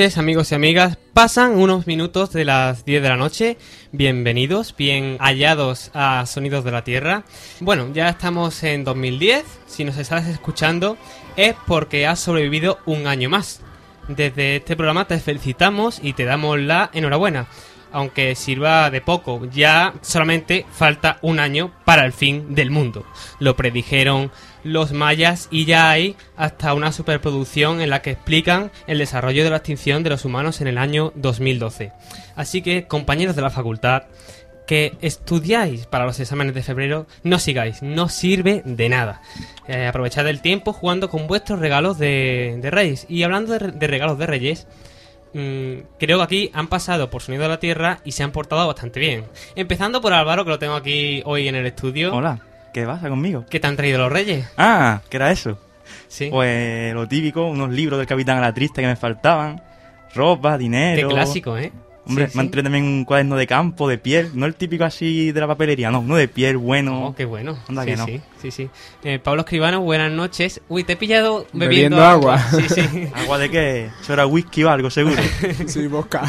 Amigos y amigas. Pasan unos minutos de las 10 de la noche. Bienvenidos, bien hallados a Sonidos de la Tierra. Bueno, ya estamos en 2010. Si nos estás escuchando es porque has sobrevivido un año más. Desde este programa te felicitamos y te damos la enhorabuena. Aunque sirva de poco, ya solamente falta un año para el fin del mundo. Lo predijeron los mayas y ya hay hasta una superproducción en la que explican el desarrollo de la extinción de los humanos en el año 2012. Así que, compañeros de la facultad, que estudiáis para los exámenes de febrero, no sigáis, no sirve de nada. Eh, aprovechad el tiempo jugando con vuestros regalos de, Reyes. Y hablando de, de regalos de Reyes, mm, creo que aquí han pasado por Sonido de la Tierra y se han portado bastante bien. Empezando por Álvaro, que lo tengo aquí hoy en el estudio. Hola, ¿qué pasa conmigo? ¿Qué te han traído los Reyes? Ah, ¿qué era eso? Sí. Pues lo típico, unos libros del Capitán a la Triste que me faltaban, ropa, Qué dinero... clásico, ¿eh? Hombre, Sí, me han sí. traído también un cuaderno de campo, de piel, no el típico así de la papelería, no, uno de piel bueno. Oh, qué bueno. Anda sí, que no. sí, sí, sí. Eh, Pablo Escribano, buenas noches. Uy, te he pillado bebiendo, Bebiendo agua. Sí, sí. ¿Agua de qué? Eso era whisky o algo, seguro. Sí, Bosca.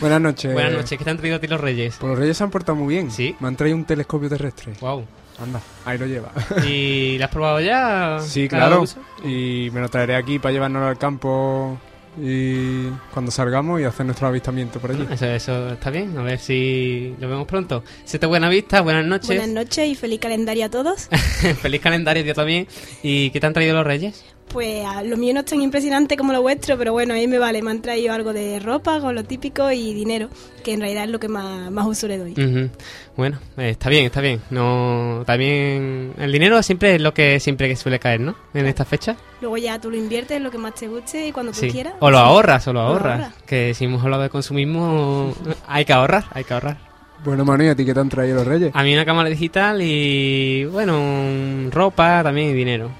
Buenas noches. Buenas noches. ¿Qué te han traído a ti los Reyes? Pues los reyes se han portado muy bien. Sí. Me han traído un telescopio terrestre. Wow. Anda, ahí lo lleva. ¿Y lo has probado ya? Sí, ¿Cada claro. Y me lo traeré aquí para llevárnoslo al campo y cuando salgamos y hacer nuestro avistamiento por allí. Eso, eso está bien. A ver si lo vemos pronto. Se te buena vista. Buenas noches. Buenas noches y feliz calendario a todos. Feliz calendario, tío, también. ¿Y qué te han traído los Reyes? Pues a- lo mío no es tan impresionante como lo vuestro, pero bueno, ahí me vale. Me han traído algo de ropa, con lo típico y dinero, que en realidad es lo que más, más uso le doy. Bueno, eh, está bien, está bien. No, también el dinero siempre es lo que siempre que suele caer, ¿no? En esta fecha. Luego ya tú lo inviertes en lo que más te guste y cuando tú Sí. quieras. O lo ahorras, o lo ahorras. ahorras. Que si hemos hablado de consumismo, hay que ahorrar, hay que ahorrar. Bueno, Manu, ¿y a ti qué te han traído los reyes? A mí una cámara digital y, bueno, ropa también y dinero.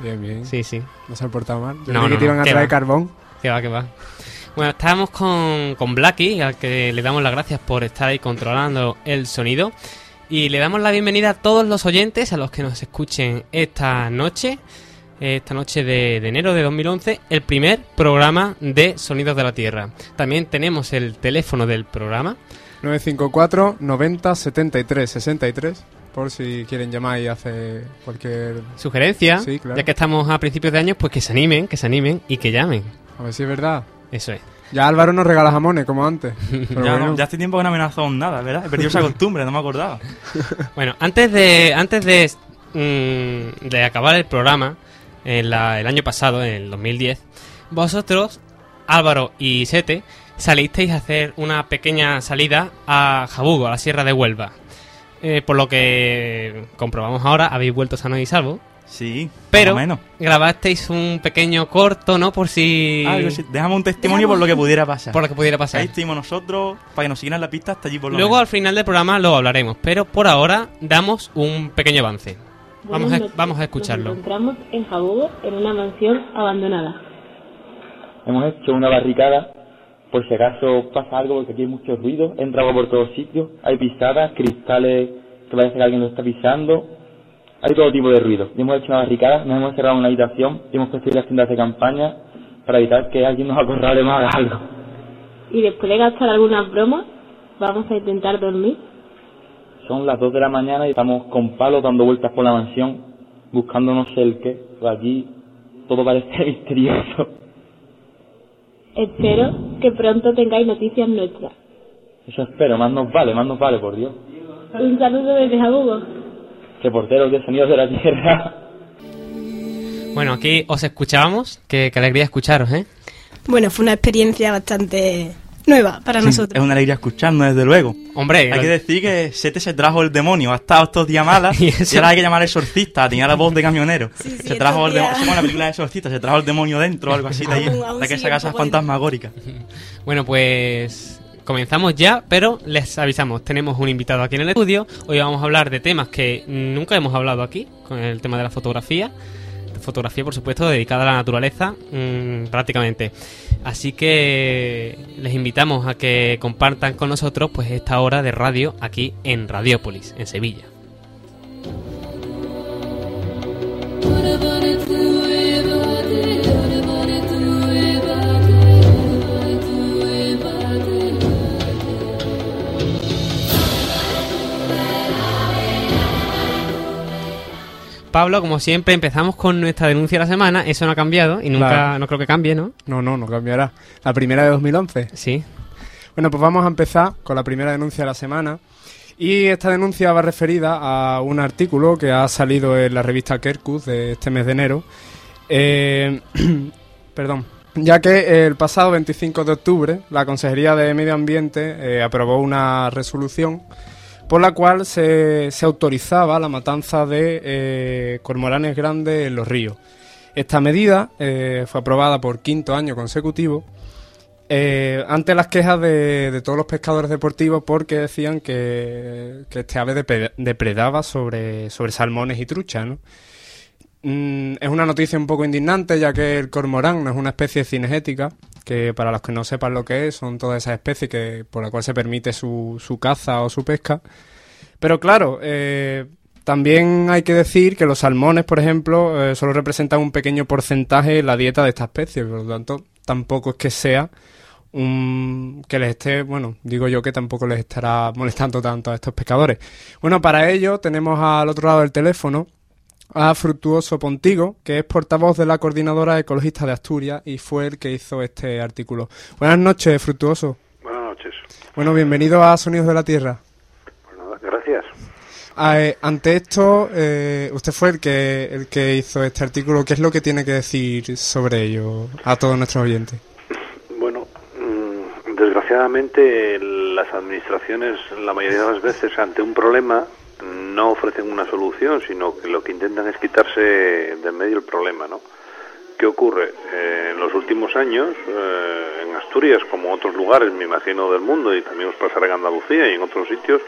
Bien, bien. Sí, sí. No se han portado mal. Yo No, no, que te iban no, a ¿qué traer carbón. Que va, que va. Bueno, estábamos con, con Blacky, al que le damos las gracias por estar ahí controlando el sonido. Y le damos la bienvenida a todos los oyentes, a los que nos escuchen esta noche, esta noche de, de enero de 2011, el primer programa de Sonidos de la Tierra. También tenemos el teléfono del programa, 954 90 73 63 por si quieren llamar y hacer cualquier... sugerencia, Sí, claro. ya que estamos a principios de año, pues que se animen, que se animen y que llamen. A ver si es verdad. Eso es. Ya Álvaro nos regala jamones, como antes. Pero ya, bueno, no, ya hace tiempo que no amenazó nada, ¿verdad? He perdido esa costumbre, no me acordaba. Bueno, antes de antes de, mm, de acabar el programa, en la- el año pasado, en el 2010, vosotros, Álvaro y Sete, salisteis a hacer una pequeña salida a Jabugo, a la Sierra de Huelva. Eh, por lo que comprobamos ahora, habéis vuelto sano y salvo. Sí, Pero menos. grabasteis un pequeño corto, ¿no? Por si... Algo así. Déjame un testimonio por lo que pudiera pasar. por lo que pudiera pasar. Ahí estuvimos nosotros, para que nos siguieran la pista hasta allí por lo Luego al final del programa lo hablaremos, pero por ahora damos un pequeño avance. Vamos a, Buenas noches. vamos a escucharlo. Nos encontramos en Jabugo, en una mansión abandonada. Hemos hecho una barricada por si acaso pasa algo, porque aquí hay mucho ruido, entra agua por todos sitios, hay pisadas, cristales que parece que alguien lo está pisando, hay todo tipo de ruido. Y hemos hecho una barricada, nos hemos encerrado en una habitación y hemos construido las tiendas de campaña para evitar que alguien nos acorrale más haga algo. y después de gastar algunas bromas, vamos a intentar dormir. Son las 2 de la mañana y estamos con palos dando vueltas por la mansión, buscando no sé el qué. Pero aquí todo parece misterioso. Espero que pronto tengáis noticias nuestras. Eso espero, más nos vale, más nos vale, por Dios. Un saludo desde Jabugo. Reporteros de Sonidos de la Tierra. Bueno, aquí os escuchábamos. Qué, qué alegría escucharos, ¿eh? Bueno, fue una experiencia bastante nueva para Sí, nosotros. Es una alegría escucharnos, desde luego. Hombre, Hay que decir que Sete se trajo el demonio, ha estado estos días malas Y y, eso- ahora hay que llamar al exorcista, tenía la voz de camionero. Sí, sí, se trajo el demonio, como la película de exorcista, se trajo el demonio dentro o algo así de ahí, de que esa casa fantasmagórica. Bueno, pues comenzamos ya, pero les avisamos, tenemos un invitado aquí en el estudio. Hoy vamos a hablar de temas que nunca hemos hablado aquí, con el tema de la fotografía. Fotografía, por supuesto, dedicada a la naturaleza, mm, prácticamente. Así que les invitamos a que compartan con nosotros pues esta hora de radio aquí en Radiópolis, en Sevilla. Pablo, como siempre, empezamos con nuestra denuncia de la semana. Eso no ha cambiado y nunca, Claro. no creo que cambie, ¿no? No, no, no cambiará. La primera de 2011. Sí. Bueno, pues vamos a empezar con la primera denuncia de la semana. Y esta denuncia va referida a un artículo que ha salido en la revista Kerkus de este mes de enero. Eh, perdón. Ya que el pasado 25 de octubre la Consejería de Medio Ambiente eh, aprobó una resolución por la cual se, se autorizaba la matanza de eh, cormoranes grandes en los ríos. Esta medida eh, fue aprobada por quinto año consecutivo eh, ante las quejas de, todos los pescadores deportivos porque decían que, que este ave depre- depredaba sobre, sobre salmones y truchas. Mm, es una noticia un poco indignante ya que el cormorán no es una especie cinegética, que para los que no sepan lo que es, son todas esas especies que, por la cual se permite su, su caza o su pesca. Pero claro, eh, también hay que decir que los salmones, por ejemplo, eh, solo representan un pequeño porcentaje en la dieta de esta especie, por lo tanto, tampoco es que sea un que les esté, bueno, digo yo que tampoco les estará molestando tanto a estos pescadores. Bueno, para ello tenemos al otro lado del teléfono a Fructuoso Pontigo, que es portavoz de la Coordinadora Ecologista de Asturias y fue el que hizo este artículo. Buenas noches, Fructuoso. Buenas noches. Bueno, bienvenido a Sonidos de la Tierra. Bueno, gracias. Eh, ante esto, eh, usted fue el que, el que hizo este artículo. ¿Qué es lo que tiene que decir sobre ello a todos nuestros oyentes? Bueno, mm, desgraciadamente las administraciones la mayoría de las veces ante un problema no ofrecen una solución, sino que lo que intentan es quitarse del medio el problema, ¿no? ¿Qué ocurre? Eh, en los últimos años, eh, en Asturias, como otros lugares, me imagino, del mundo, y también os pasará en Andalucía y en otros sitios,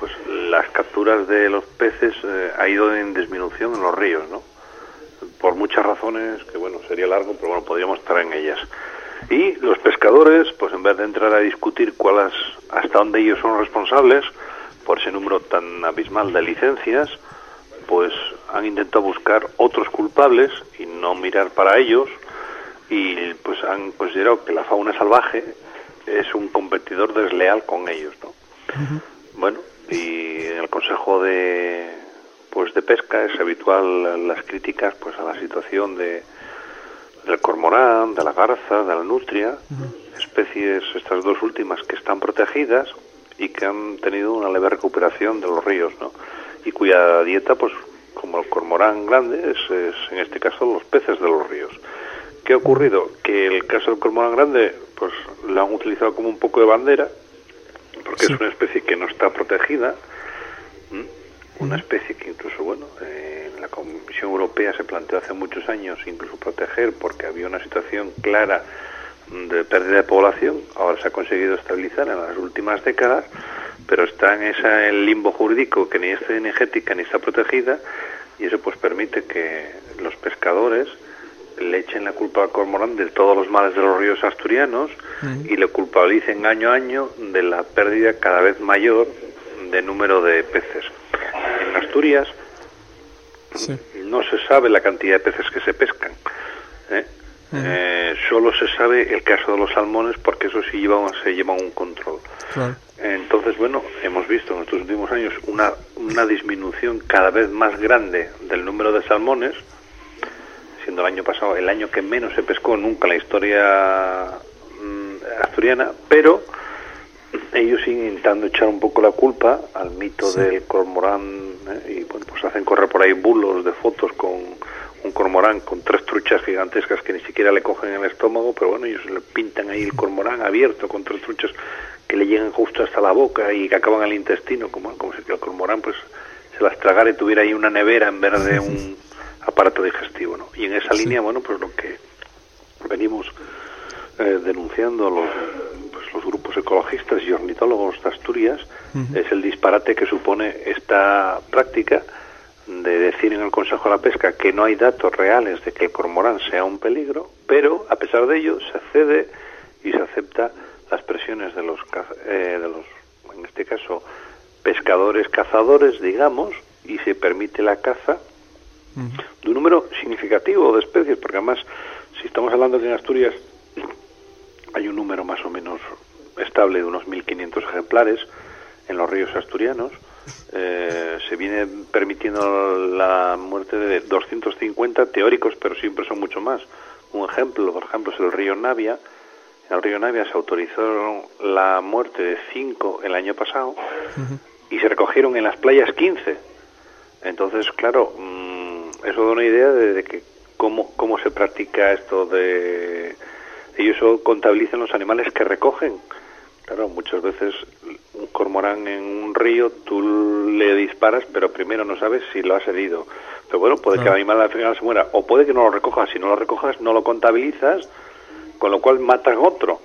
pues las capturas de los peces eh, ha ido en disminución en los ríos, ¿no? Por muchas razones que, bueno, sería largo, pero bueno, podríamos estar en ellas. Y los pescadores, pues en vez de entrar a discutir cuáles, hasta dónde ellos son responsables por ese número tan abismal de licencias, pues han intentado buscar otros culpables y no mirar para ellos y pues han considerado que la fauna salvaje es un competidor desleal con ellos, ¿no? Bueno, y en el Consejo de pues de pesca es habitual las críticas pues a la situación de del cormorán, de la garza, de la nutria, especies estas dos últimas que están protegidas y que han tenido una leve recuperación de los ríos, ¿no? Y cuya dieta, pues como el cormorán grande, es, es en este caso los peces de los ríos. ¿Qué ha ocurrido? Que el caso del cormorán grande, pues lo han utilizado como un poco de bandera, porque Sí. es una especie que no está protegida, ¿m? una especie que incluso, bueno, eh, en la Comisión Europea se planteó hace muchos años incluso proteger porque había una situación clara de pérdida de población, ahora se ha conseguido estabilizar en las últimas décadas, pero está en esa el limbo jurídico que ni es energética ni está protegida y eso pues permite que los pescadores le echen la culpa al cormorán de todos los males de los ríos asturianos y le culpabilicen año a año de la pérdida cada vez mayor de número de peces. En Asturias Sí. no se sabe la cantidad de peces que se pescan. ¿eh? Eh, solo se sabe el caso de los salmones porque eso sí lleva, se lleva un control. Claro. Entonces, bueno, hemos visto en estos últimos años una, una disminución cada vez más grande del número de salmones, siendo el año pasado el año que menos se pescó nunca en la historia mm, asturiana, pero ellos siguen intentando echar un poco la culpa al mito del cormorán ¿eh? y bueno, pues hacen correr por ahí bulos de fotos con un cormorán con tres truchas gigantescas que ni siquiera le cogen el estómago, pero bueno, ellos le pintan ahí el cormorán abierto con tres truchas que le llegan justo hasta la boca y que acaban al intestino, como, como si el cormorán pues se las tragara y tuviera ahí una nevera en vez de un aparato digestivo, ¿no? Y en esa línea, bueno, pues lo que venimos eh, denunciando los, pues, los grupos ecologistas y ornitólogos de Asturias es el disparate que supone esta práctica de decir en el Consejo de la Pesca que no hay datos reales de que el cormorán sea un peligro, pero a pesar de ello se cede y se acepta las presiones de los, eh, de los en este caso, pescadores cazadores, digamos, y se permite la caza de un número significativo de especies, porque además, si estamos hablando que en Asturias hay un número más o menos estable de unos 1.500 ejemplares en los ríos asturianos, eh, se viene permitiendo la muerte de 250 teóricos, pero siempre son mucho más. Un ejemplo, por ejemplo, es el río Navia. En el río Navia se autorizó la muerte de 5 el año pasado y se recogieron en las playas 15. Entonces, claro, mm, eso da una idea de, que cómo, cómo se practica esto de... Ellos contabilizan los animales que recogen. Claro, muchas veces un cormorán en un río, tú le disparas, pero primero no sabes si lo has herido. Pero bueno, puede que el animal al final se muera, o puede que no lo recojas. Si no lo recojas, no lo contabilizas, con lo cual matan otro.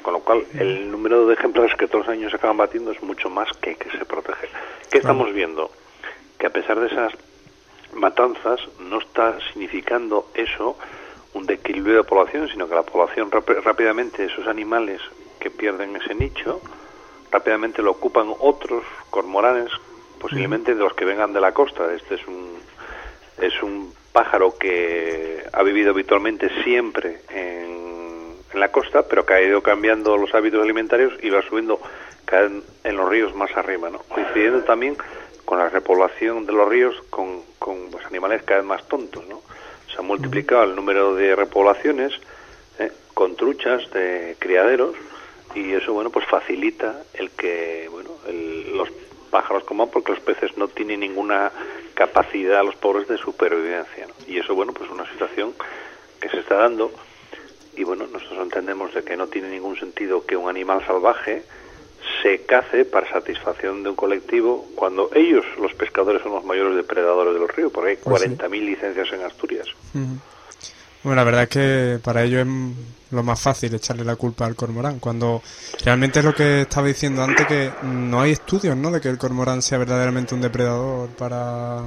Con lo cual, el número de ejemplares que todos los años se acaban batiendo es mucho más que que se protege. ¿Qué estamos viendo? Que a pesar de esas matanzas, no está significando eso un desequilibrio de población, sino que la población rápidamente, esos animales que pierden ese nicho, rápidamente lo ocupan otros cormoranes, posiblemente de los que vengan de la costa. Este es un, es un pájaro que ha vivido habitualmente siempre en, la costa, pero que ha ido cambiando los hábitos alimentarios y va subiendo vez en los ríos más arriba, ¿no? coincidiendo también con la repoblación de los ríos con, con pues, animales cada vez más tontos. ¿no? Se ha multiplicado el número de repoblaciones ¿eh? con truchas de criaderos y eso bueno pues facilita el que bueno el- los pájaros coman porque los peces no tienen ninguna capacidad los pobres de supervivencia ¿no? y eso bueno pues una situación que se está dando y bueno nosotros entendemos de que no tiene ningún sentido que un animal salvaje se cace para satisfacción de un colectivo cuando ellos los pescadores son los mayores depredadores del río porque hay Pues sí. 40.000 licencias en Asturias. Bueno, la verdad es que para ello es lo más fácil echarle la culpa al cormorán, cuando realmente es lo que estaba diciendo antes, que no hay estudios, ¿no?, de que el cormorán sea verdaderamente un depredador para...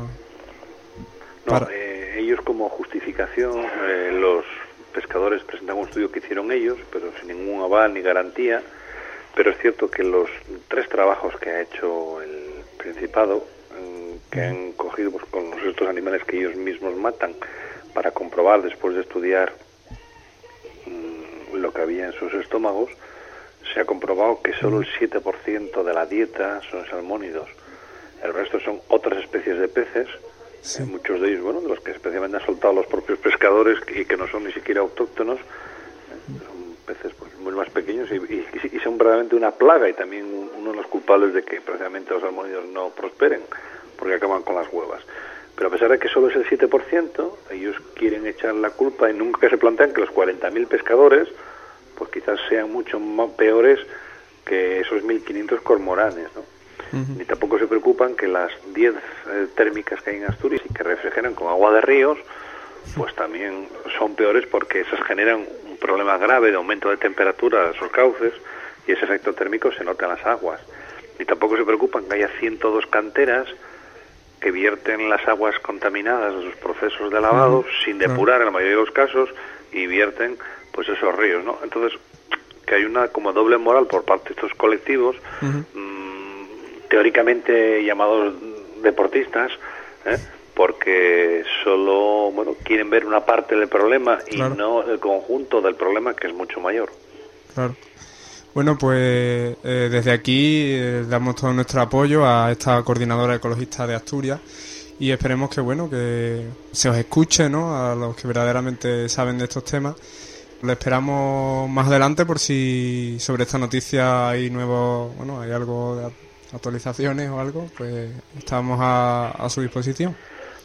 No, eh, ellos como justificación, eh, los pescadores presentan un estudio que hicieron ellos, pero sin ningún aval ni garantía. Pero es cierto que los tres trabajos que ha hecho el Principado, mm, que han cogido pues, con los- estos animales que ellos mismos matan, para comprobar después de estudiar mm, lo que había en sus estómagos, se ha comprobado que solo el 7% de la dieta son salmónidos. El resto son otras especies de peces, Sí. muchos de ellos, bueno, de los que especialmente han soltado los propios pescadores y que no son ni siquiera autóctonos, son peces pues, muy más pequeños y, y- y son verdaderamente una plaga y también un- uno de los culpables de que precisamente los salmónidos no prosperen, porque acaban con las huevas. Pero a pesar de que solo es el 7%, ellos quieren echar la culpa y nunca se plantean que los 40.000 pescadores, pues quizás sean mucho más peores que esos 1.500 cormoranes, ¿no? Ni tampoco se preocupan que las 10 eh, térmicas que hay en Asturias y que refrigeran con agua de ríos, pues también son peores porque esas generan un problema grave de aumento de temperatura de sus cauces y ese efecto térmico se nota en las aguas. Ni tampoco se preocupan que haya 102 canteras que vierten las aguas contaminadas de sus procesos de lavado sin depurar en la mayoría de los casos y vierten pues esos ríos, ¿no? Entonces, que hay una como doble moral por parte de estos colectivos mm, teóricamente llamados deportistas, ¿eh? porque solo bueno quieren ver una parte del problema y Claro. no el conjunto del problema que es mucho mayor. Claro. Bueno, pues eh, desde aquí eh, damos todo nuestro apoyo a esta coordinadora ecologista de Asturias y esperemos que bueno que se os escuche, ¿no? A los que verdaderamente saben de estos temas. Lo esperamos más adelante por si sobre esta noticia hay nuevos, bueno, hay algo de actualizaciones o algo, pues estamos a, a su disposición.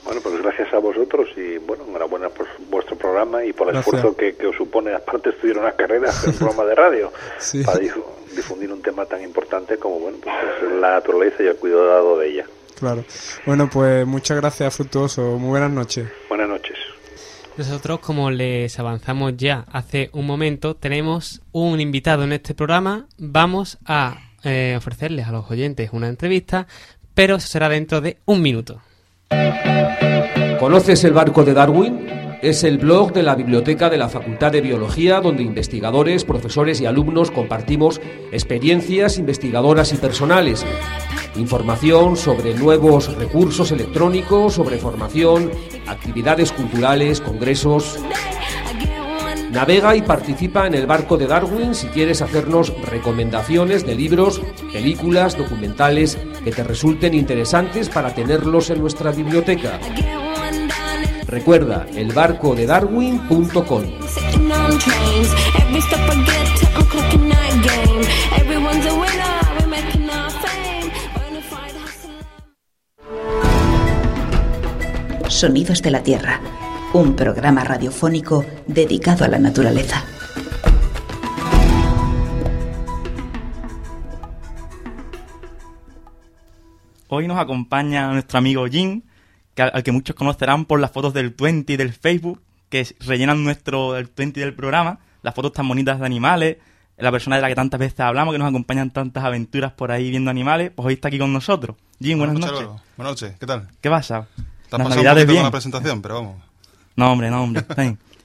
Bueno, pues gracias a vosotros y bueno, enhorabuena por vuestro programa y por el Gracias. esfuerzo que, que os supone, aparte de estudiar una carrera, hacer un programa de radio Sí. para difu- difundir un tema tan importante como bueno, pues es la naturaleza y el cuidado de ella. Claro. Bueno, pues muchas gracias, Fructuoso. Muy buenas noches. Buenas noches. Nosotros, como les avanzamos ya hace un momento, tenemos un invitado en este programa. Vamos a eh, ofrecerles a los oyentes una entrevista, pero eso será dentro de un minuto. ¿Conoces el barco de Darwin? Es el blog de la biblioteca de la Facultad de Biología donde investigadores, profesores y alumnos compartimos experiencias investigadoras y personales. Información sobre nuevos recursos electrónicos, sobre formación, actividades culturales, congresos. Navega y participa en el barco de Darwin si quieres hacernos recomendaciones de libros, películas, documentales que te resulten interesantes para tenerlos en nuestra biblioteca. Recuerda, elbarcodedarwin.com. Sonidos de la Tierra, un programa radiofónico dedicado a la naturaleza. Hoy nos acompaña nuestro amigo Jim, que, al que muchos conocerán por las fotos del 20 del Facebook, que rellenan nuestro el 20 del programa, las fotos tan bonitas de animales, la persona de la que tantas veces hablamos, que nos acompañan tantas aventuras por ahí viendo animales, pues hoy está aquí con nosotros. Jim, buenas, Buenas noches. noches. Buenas noches, ¿qué tal? ¿Qué pasa? Te has pasado un bien. con la presentación, pero vamos. No, hombre, no, hombre.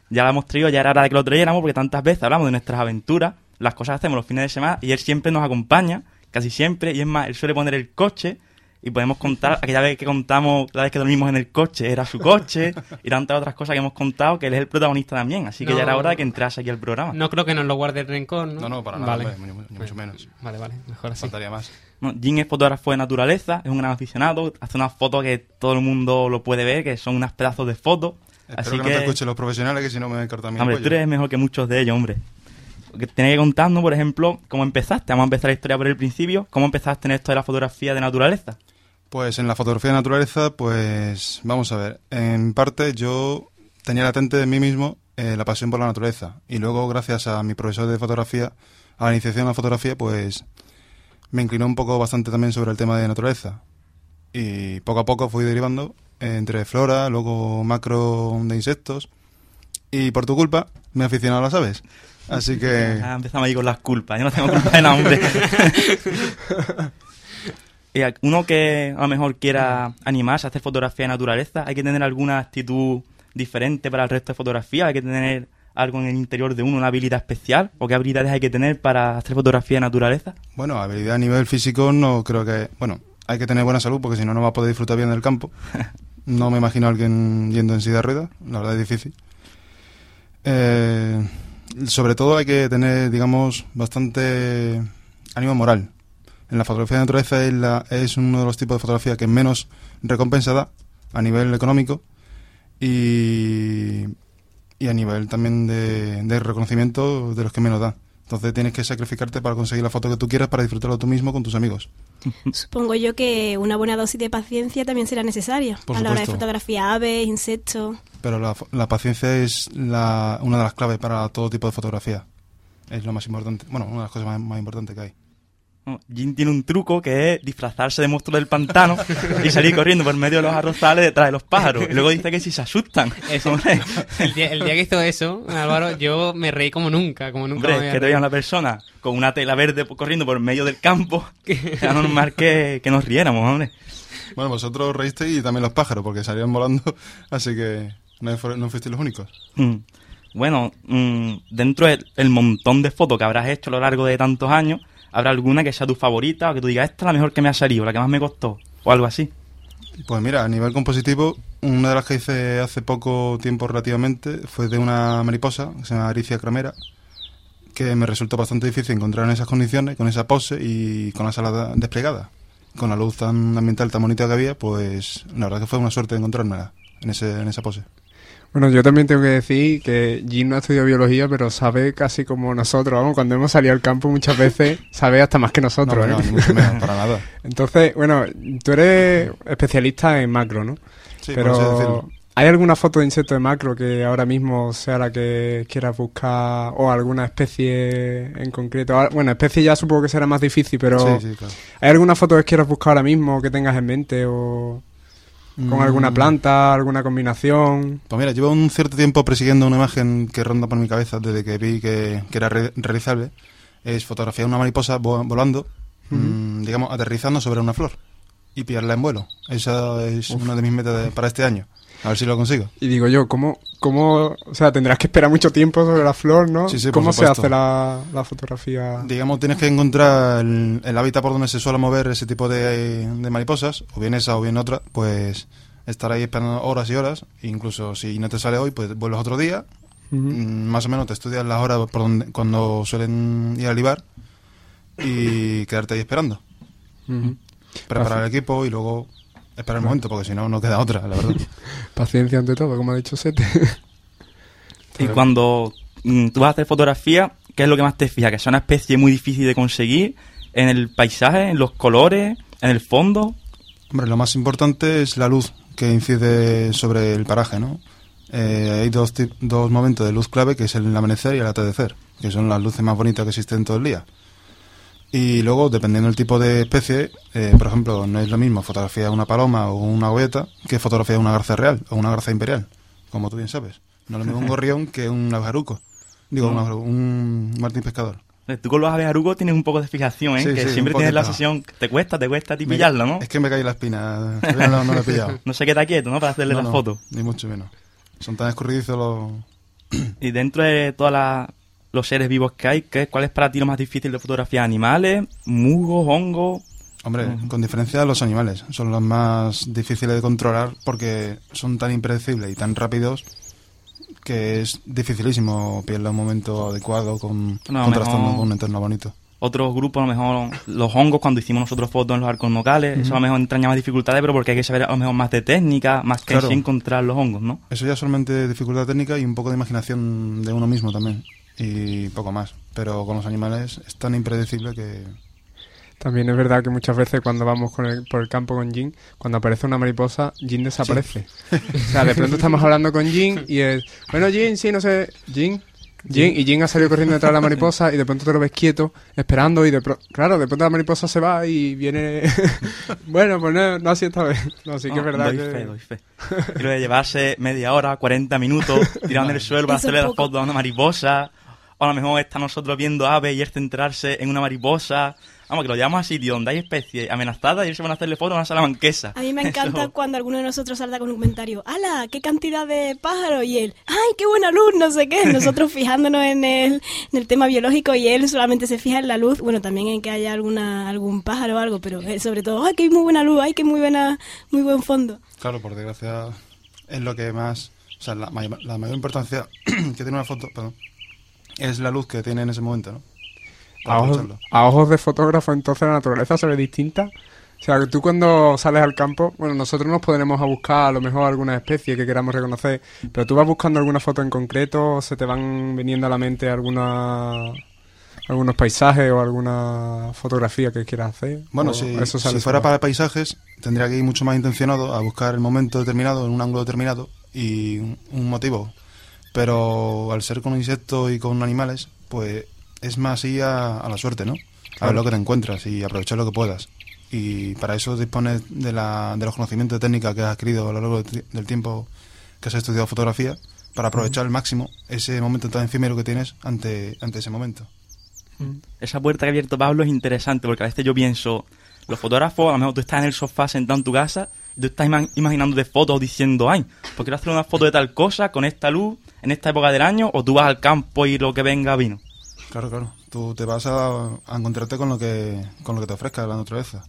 ya la hemos traído, ya era hora de que lo trayéramos, porque tantas veces hablamos de nuestras aventuras, las cosas que hacemos los fines de semana, y él siempre nos acompaña, casi siempre, y es más, él suele poner el coche, y podemos contar, aquella vez que contamos, la vez que dormimos en el coche, era su coche, y tantas otras cosas que hemos contado, que él es el protagonista también, así que No. ya era hora de que entrase aquí al programa. No creo que nos lo guarde el rencor, ¿no? No, no, para nada, Vale. ni mucho menos. Vale, vale, mejor así. Faltaría más. No, Jim es fotógrafo de naturaleza, es un gran aficionado, hace unas fotos que todo el mundo lo puede ver, que son unas pedazos de fotos. Espero así que, no te escuchen los profesionales, que si no me cortan mi Hombre, tú eres mejor que muchos de ellos, hombre. Que tenés que contarnos, por ejemplo, cómo empezaste. Vamos a empezar la historia por el principio. ¿Cómo empezaste en esto de la fotografía de naturaleza? Pues en la fotografía de naturaleza, pues vamos a ver. En parte yo tenía latente de mí mismo eh, la pasión por la naturaleza. Y luego, gracias a mi profesor de fotografía, a la iniciación en la fotografía, pues me inclinó un poco bastante también sobre el tema de naturaleza. Y poco a poco fui derivando eh, entre flora, luego macro de insectos. Y por tu culpa me he aficionado a las aves. Así que... Ah, empezamos ahí con las culpas. Yo no tengo culpa de nada, hombre. A- uno que a lo mejor quiera animarse a hacer fotografía de naturaleza, hay que tener alguna actitud diferente para el resto de fotografía, hay que tener algo en el interior de uno, una habilidad especial, o qué habilidades hay que tener para hacer fotografía de naturaleza. Bueno, habilidad a nivel físico no creo que... Bueno, hay que tener buena salud porque si no, no va a poder disfrutar bien del campo. No me imagino a alguien yendo en silla de ruedas, la verdad es difícil. Eh, sobre todo hay que tener, digamos, bastante ánimo moral. En la fotografía de naturaleza es, la- es uno de los tipos de fotografía que menos recompensa da a nivel económico y, y a nivel también de, de reconocimiento de los que menos da. Entonces tienes que sacrificarte para conseguir la foto que tú quieras para disfrutarlo tú mismo con tus amigos. Supongo yo que una buena dosis de paciencia también será necesaria Por a la hora de fotografiar aves, insectos. Pero la, la paciencia es la, una de las claves para todo tipo de fotografía. Es lo más importante. Bueno, una de las cosas más, más importantes que hay. No, Jim tiene un truco que es disfrazarse de monstruo del pantano y salir corriendo por medio de los arrozales detrás de los pájaros. Y luego dice que si se asustan. Eso. El día, el día que hizo eso, Álvaro, yo me reí como nunca, como nunca hombre, me es había que te veía una persona con una tela verde corriendo por medio del campo. Era normal que, que nos riéramos, hombre. Bueno, vosotros reísteis y también los pájaros, porque salían volando, así que no fuisteis los únicos. Mm. Bueno, mm, dentro del el montón de fotos que habrás hecho a lo largo de tantos años, ¿habrá alguna que sea tu favorita o que tú digas, esta es la mejor que me ha salido, la que más me costó? O algo así. Pues mira, a nivel compositivo, una de las que hice hace poco tiempo relativamente fue de una mariposa que se llama Aricia cramera, que me resultó bastante difícil encontrar en esas condiciones, con esa pose y con la sala desplegada. Con la luz tan ambiental tan bonita que había, pues la verdad que fue una suerte encontrármela en, ese, en esa pose. Bueno, yo también tengo que decir que Jim no ha estudiado biología, pero sabe casi como nosotros, vamos, cuando hemos salido al campo muchas veces sabe hasta más que nosotros, No, ¿eh? no, mucho menos, para nada. Entonces, bueno, tú eres especialista en macro, ¿no? Sí, por así pero decirlo. ¿hay alguna foto de insecto de macro que ahora mismo sea la que quieras buscar o alguna especie en concreto? Ah, Bueno, especie ya supongo que será más difícil, pero Sí, sí, claro. ¿hay alguna foto que quieras buscar ahora mismo que tengas en mente o con Mm. alguna planta, alguna combinación? Pues mira, llevo un cierto tiempo persiguiendo una imagen que ronda por mi cabeza desde que vi que, que era re- realizable. Es fotografiar una mariposa vo- volando, mm, digamos, aterrizando sobre una flor y pillarla en vuelo. Esa es una de mis metas de- para este año. A ver si lo consigo. Y digo yo, ¿cómo, cómo, o sea, tendrás que esperar mucho tiempo sobre la flor, ¿no? Sí, sí, por ¿Cómo se hace la, la fotografía? Digamos, tienes que encontrar el, el hábitat por donde se suele mover ese tipo de, de mariposas, o bien esa o bien otra, pues estar ahí esperando horas y horas, e incluso si no te sale hoy, pues vuelves otro día, mm, más o menos te estudias las horas por donde, cuando suelen ir a libar y quedarte ahí esperando. Preparar el equipo y luego esperar el momento, porque si no, no queda otra, la verdad. Paciencia ante todo, como ha dicho Sete. Y cuando mm, tú vas a hacer fotografía, ¿qué es lo que más te fija? Que sea una especie muy difícil de conseguir en el paisaje, en los colores, en el fondo. Hombre, lo más importante es la luz que incide sobre el paraje, ¿no? Eh, hay dos, dos momentos de luz clave, que es el amanecer y el atardecer, que son las luces más bonitas que existen todo el día. Y luego, dependiendo del tipo de especie, eh, por ejemplo, no es lo mismo fotografiar una paloma o una goeta que fotografiar una garza real o una garza imperial, como tú bien sabes. No es lo mismo un gorrión que un abejaruco. Digo, No. un, abejaruco, un martín pescador. Eh, Tú con los abejarucos tienes un poco de fijación, ¿eh? Sí, que sí, siempre tienes la sesión, te cuesta, te cuesta a ti Me- pillarlo, ¿no? Es que me cae la espina, no, no lo he pillado. No se queda quieto, ¿no? Para hacerle No, la no, foto. Ni mucho menos. Son tan escurridizos los... Y dentro de todos los seres vivos que hay, ¿qué, ¿cuál es para ti lo más difícil de fotografiar? ¿Animales? ¿Musgos? ¿Hongos? Hombre, con diferencia los animales. Son los más difíciles de controlar porque son tan impredecibles y tan rápidos que es dificilísimo pillarle un momento adecuado con No, contrastando mejor- con un entorno bonito. Otros grupos, a lo mejor los hongos, cuando hicimos nosotros fotos en los arcos locales, eso a lo mejor entraña más dificultades, pero porque hay que saber a lo mejor más de técnica, más que Claro. encontrar los hongos, ¿no? Eso ya solamente dificultad técnica y un poco de imaginación de uno mismo también. Y poco más. Pero con los animales es tan impredecible que... También es verdad que muchas veces cuando vamos con el- por el campo con Jin, cuando aparece una mariposa, Jin desaparece. O sea, de pronto estamos hablando con Jin y es, bueno, Jin, sí, no sé, Jin, Jin, y Jin ha salido corriendo detrás de la mariposa y de pronto te lo ves quieto, esperando y de pronto, claro, de pronto la mariposa se va y viene, bueno, pues no, no así esta vez. No, sí que es No, verdad doy que... fe, doy fe. Y lo de llevarse media hora, 40 minutos, tirando en el suelo para hacerle la foto a una mariposa. O a lo mejor está nosotros viendo aves y él centrarse en una mariposa. Vamos, que lo llevamos a sitio donde hay especies amenazadas y se van a hacerle fotos a una salamanquesa. A mí me encanta Eso- cuando alguno de nosotros salta con un comentario, ¡Hala! ¡Qué cantidad de pájaros! Y él, ¡ay, qué buena luz! No sé qué. Nosotros fijándonos en el, en el tema biológico y él solamente se fija en la luz. Bueno, también en que haya alguna algún pájaro o algo, pero él sobre todo, ¡ay, qué muy buena luz! ¡Ay, qué muy, buena, muy buen fondo! Claro, por desgracia es lo que más... O sea, la, la mayor importancia que tiene una foto, perdón, es la luz que tiene en ese momento, ¿no? A ojos, aprovecharlo. a ojos de fotógrafo, entonces la naturaleza se ve distinta. O sea, que tú cuando sales al campo, bueno, nosotros nos podremos a buscar a lo mejor alguna especie que queramos reconocer, pero tú vas buscando alguna foto en concreto, o se te van viniendo a la mente alguna algunos paisajes o alguna fotografía que quieras hacer. Bueno, si, eso si fuera para paisajes, tendría que ir mucho más intencionado a buscar el momento determinado, en un ángulo determinado y un, un motivo. Pero al ser con insectos y con animales, pues es más ir a, a la suerte, ¿no? A ver lo que te encuentras y aprovechar lo que puedas. Y para eso dispones de, la, de los conocimientos de técnica que has adquirido a lo largo de del tiempo que has estudiado fotografía, para aprovechar al máximo ese momento tan efímero que tienes ante, ante ese momento. Esa puerta que ha abierto Pablo es interesante porque a veces yo pienso, los fotógrafos, a lo mejor tú estás en el sofá sentado en tu casa tú estás ima- imaginándote fotos diciendo, ay, pues quiero hacer una foto de tal cosa con esta luz en esta época del año o tú vas al campo y lo que venga vino. Claro, claro. Tú te vas a, a encontrarte con lo que con lo que te ofrezca la naturaleza.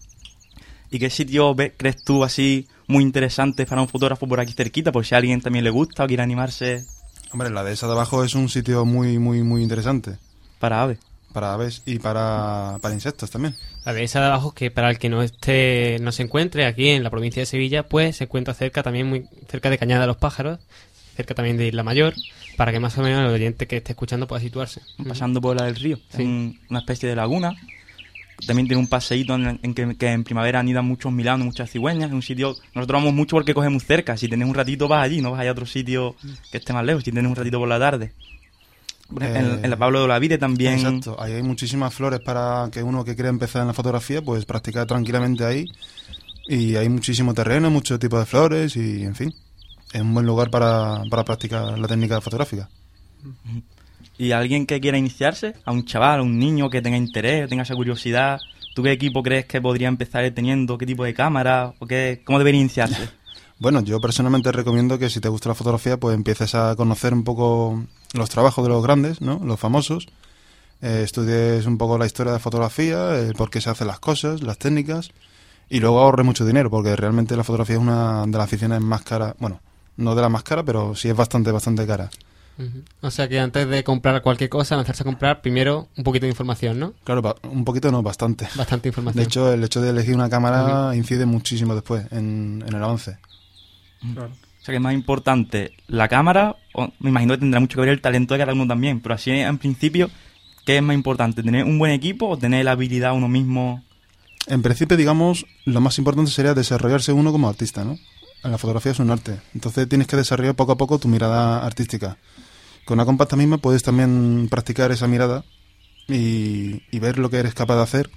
¿Y qué sitio crees tú así muy interesante para un fotógrafo por aquí cerquita? Por si a alguien también le gusta o quiere animarse Hombre, la dehesa de abajo es un sitio muy, muy, muy interesante. para aves. Para aves y para, para insectos también. La dehesa de abajo, que para el que no esté, no se encuentre aquí en la provincia de Sevilla, pues se encuentra cerca también, muy cerca de Cañada de los Pájaros, cerca también de Isla Mayor, para que más o menos el oyente que esté escuchando pueda situarse. pasando por la del río. Sí. Es un- una especie de laguna. También tiene un paseíto en, en que, que en primavera anidan muchos milanos, muchas cigüeñas. Es un sitio. Nosotros vamos mucho porque cogemos cerca. Si tienes un ratito, vas allí, no vas allá a otro sitio que esté más lejos. Si tienes un ratito por la tarde. En, la Pablo de la Vire también. Exacto, ahí hay muchísimas flores para que uno que quiera empezar en la fotografía, pues practicar tranquilamente ahí. Y hay muchísimo terreno, mucho tipo de flores y, en fin, es un buen lugar para, para practicar la técnica fotográfica. Y alguien que quiera iniciarse, a un chaval, a un niño que tenga interés, tenga esa curiosidad. ¿Tú qué equipo crees que podría empezar teniendo? ¿Qué tipo de cámara? ¿O qué, ¿Cómo debería iniciarse? Bueno, yo personalmente recomiendo que si te gusta la fotografía, pues empieces a conocer un poco los trabajos de los grandes, ¿no? Los famosos. Eh, estudies un poco la historia de la fotografía, el por qué se hacen las cosas, las técnicas. Y luego ahorres mucho dinero, porque realmente la fotografía es una de las aficiones más caras. Bueno, no de las más caras, pero sí es bastante, bastante cara. O sea que antes de comprar cualquier cosa, lanzarse a comprar, primero un poquito de información, ¿no? Claro, un poquito no, bastante. Bastante información. De hecho, el hecho de elegir una cámara incide muchísimo después en, en el avance. O sea que es más importante la cámara, o me imagino que tendrá mucho que ver el talento de cada uno también, pero así en principio, ¿qué es más importante? ¿Tener un buen equipo o tener la habilidad uno mismo? En principio, digamos, lo más importante sería desarrollarse uno como artista, ¿no? La fotografía es un arte. Entonces tienes que desarrollar poco a poco tu mirada artística. Con una compacta misma puedes también practicar esa mirada y, y ver lo que eres capaz de hacer.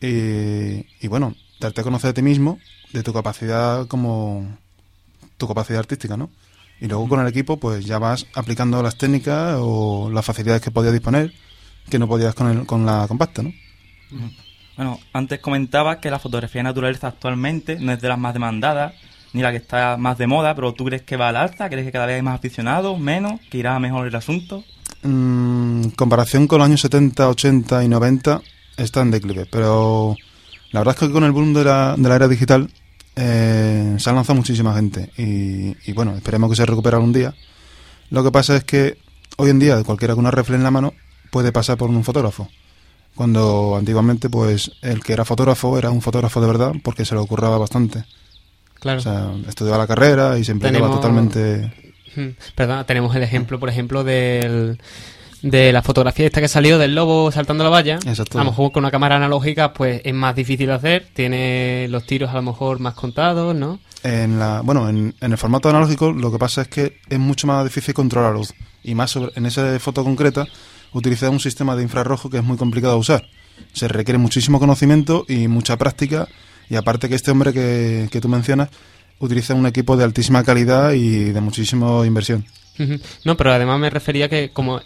Y, y bueno, darte a conocer a ti mismo, de tu capacidad como tu capacidad artística, ¿no? Y luego con el equipo, pues ya vas aplicando las técnicas o las facilidades que podías disponer que no podías con, el, con la compacta, ¿no? Bueno, antes comentaba que la fotografía de naturaleza actualmente no es de las más demandadas, ni la que está más de moda, pero ¿tú crees que va al alza? ¿Crees que cada vez hay más aficionados, menos? ¿Que irá mejor el asunto? Mm, en comparación con los años 70, 80 y 90 está en declive, pero la verdad es que con el boom de la, de la era digital eh, se ha lanzado muchísima gente y, y bueno, esperemos que se recupere algún día. Lo que pasa es que hoy en día cualquiera con una reflex en la mano puede pasar por un fotógrafo. Cuando antiguamente pues el que era fotógrafo era un fotógrafo de verdad porque se le ocurraba bastante. Claro. O sea, estudiaba la carrera y se implicaba Tenemos- totalmente... Tenemos el ejemplo, por ejemplo, del, de la fotografía esta que salió del lobo saltando la valla. Exacto. A lo mejor con una cámara analógica pues es más difícil hacer, tiene los tiros a lo mejor más contados, ¿no? En la, bueno, en, en el formato analógico lo que pasa es que es mucho más difícil controlar la luz. Y más sobre, en esa foto concreta utiliza un sistema de infrarrojo que es muy complicado de usar. Se requiere muchísimo conocimiento y mucha práctica. Y aparte que este hombre que, que tú mencionas utiliza un equipo de altísima calidad y de muchísima inversión. No, pero además me refería que como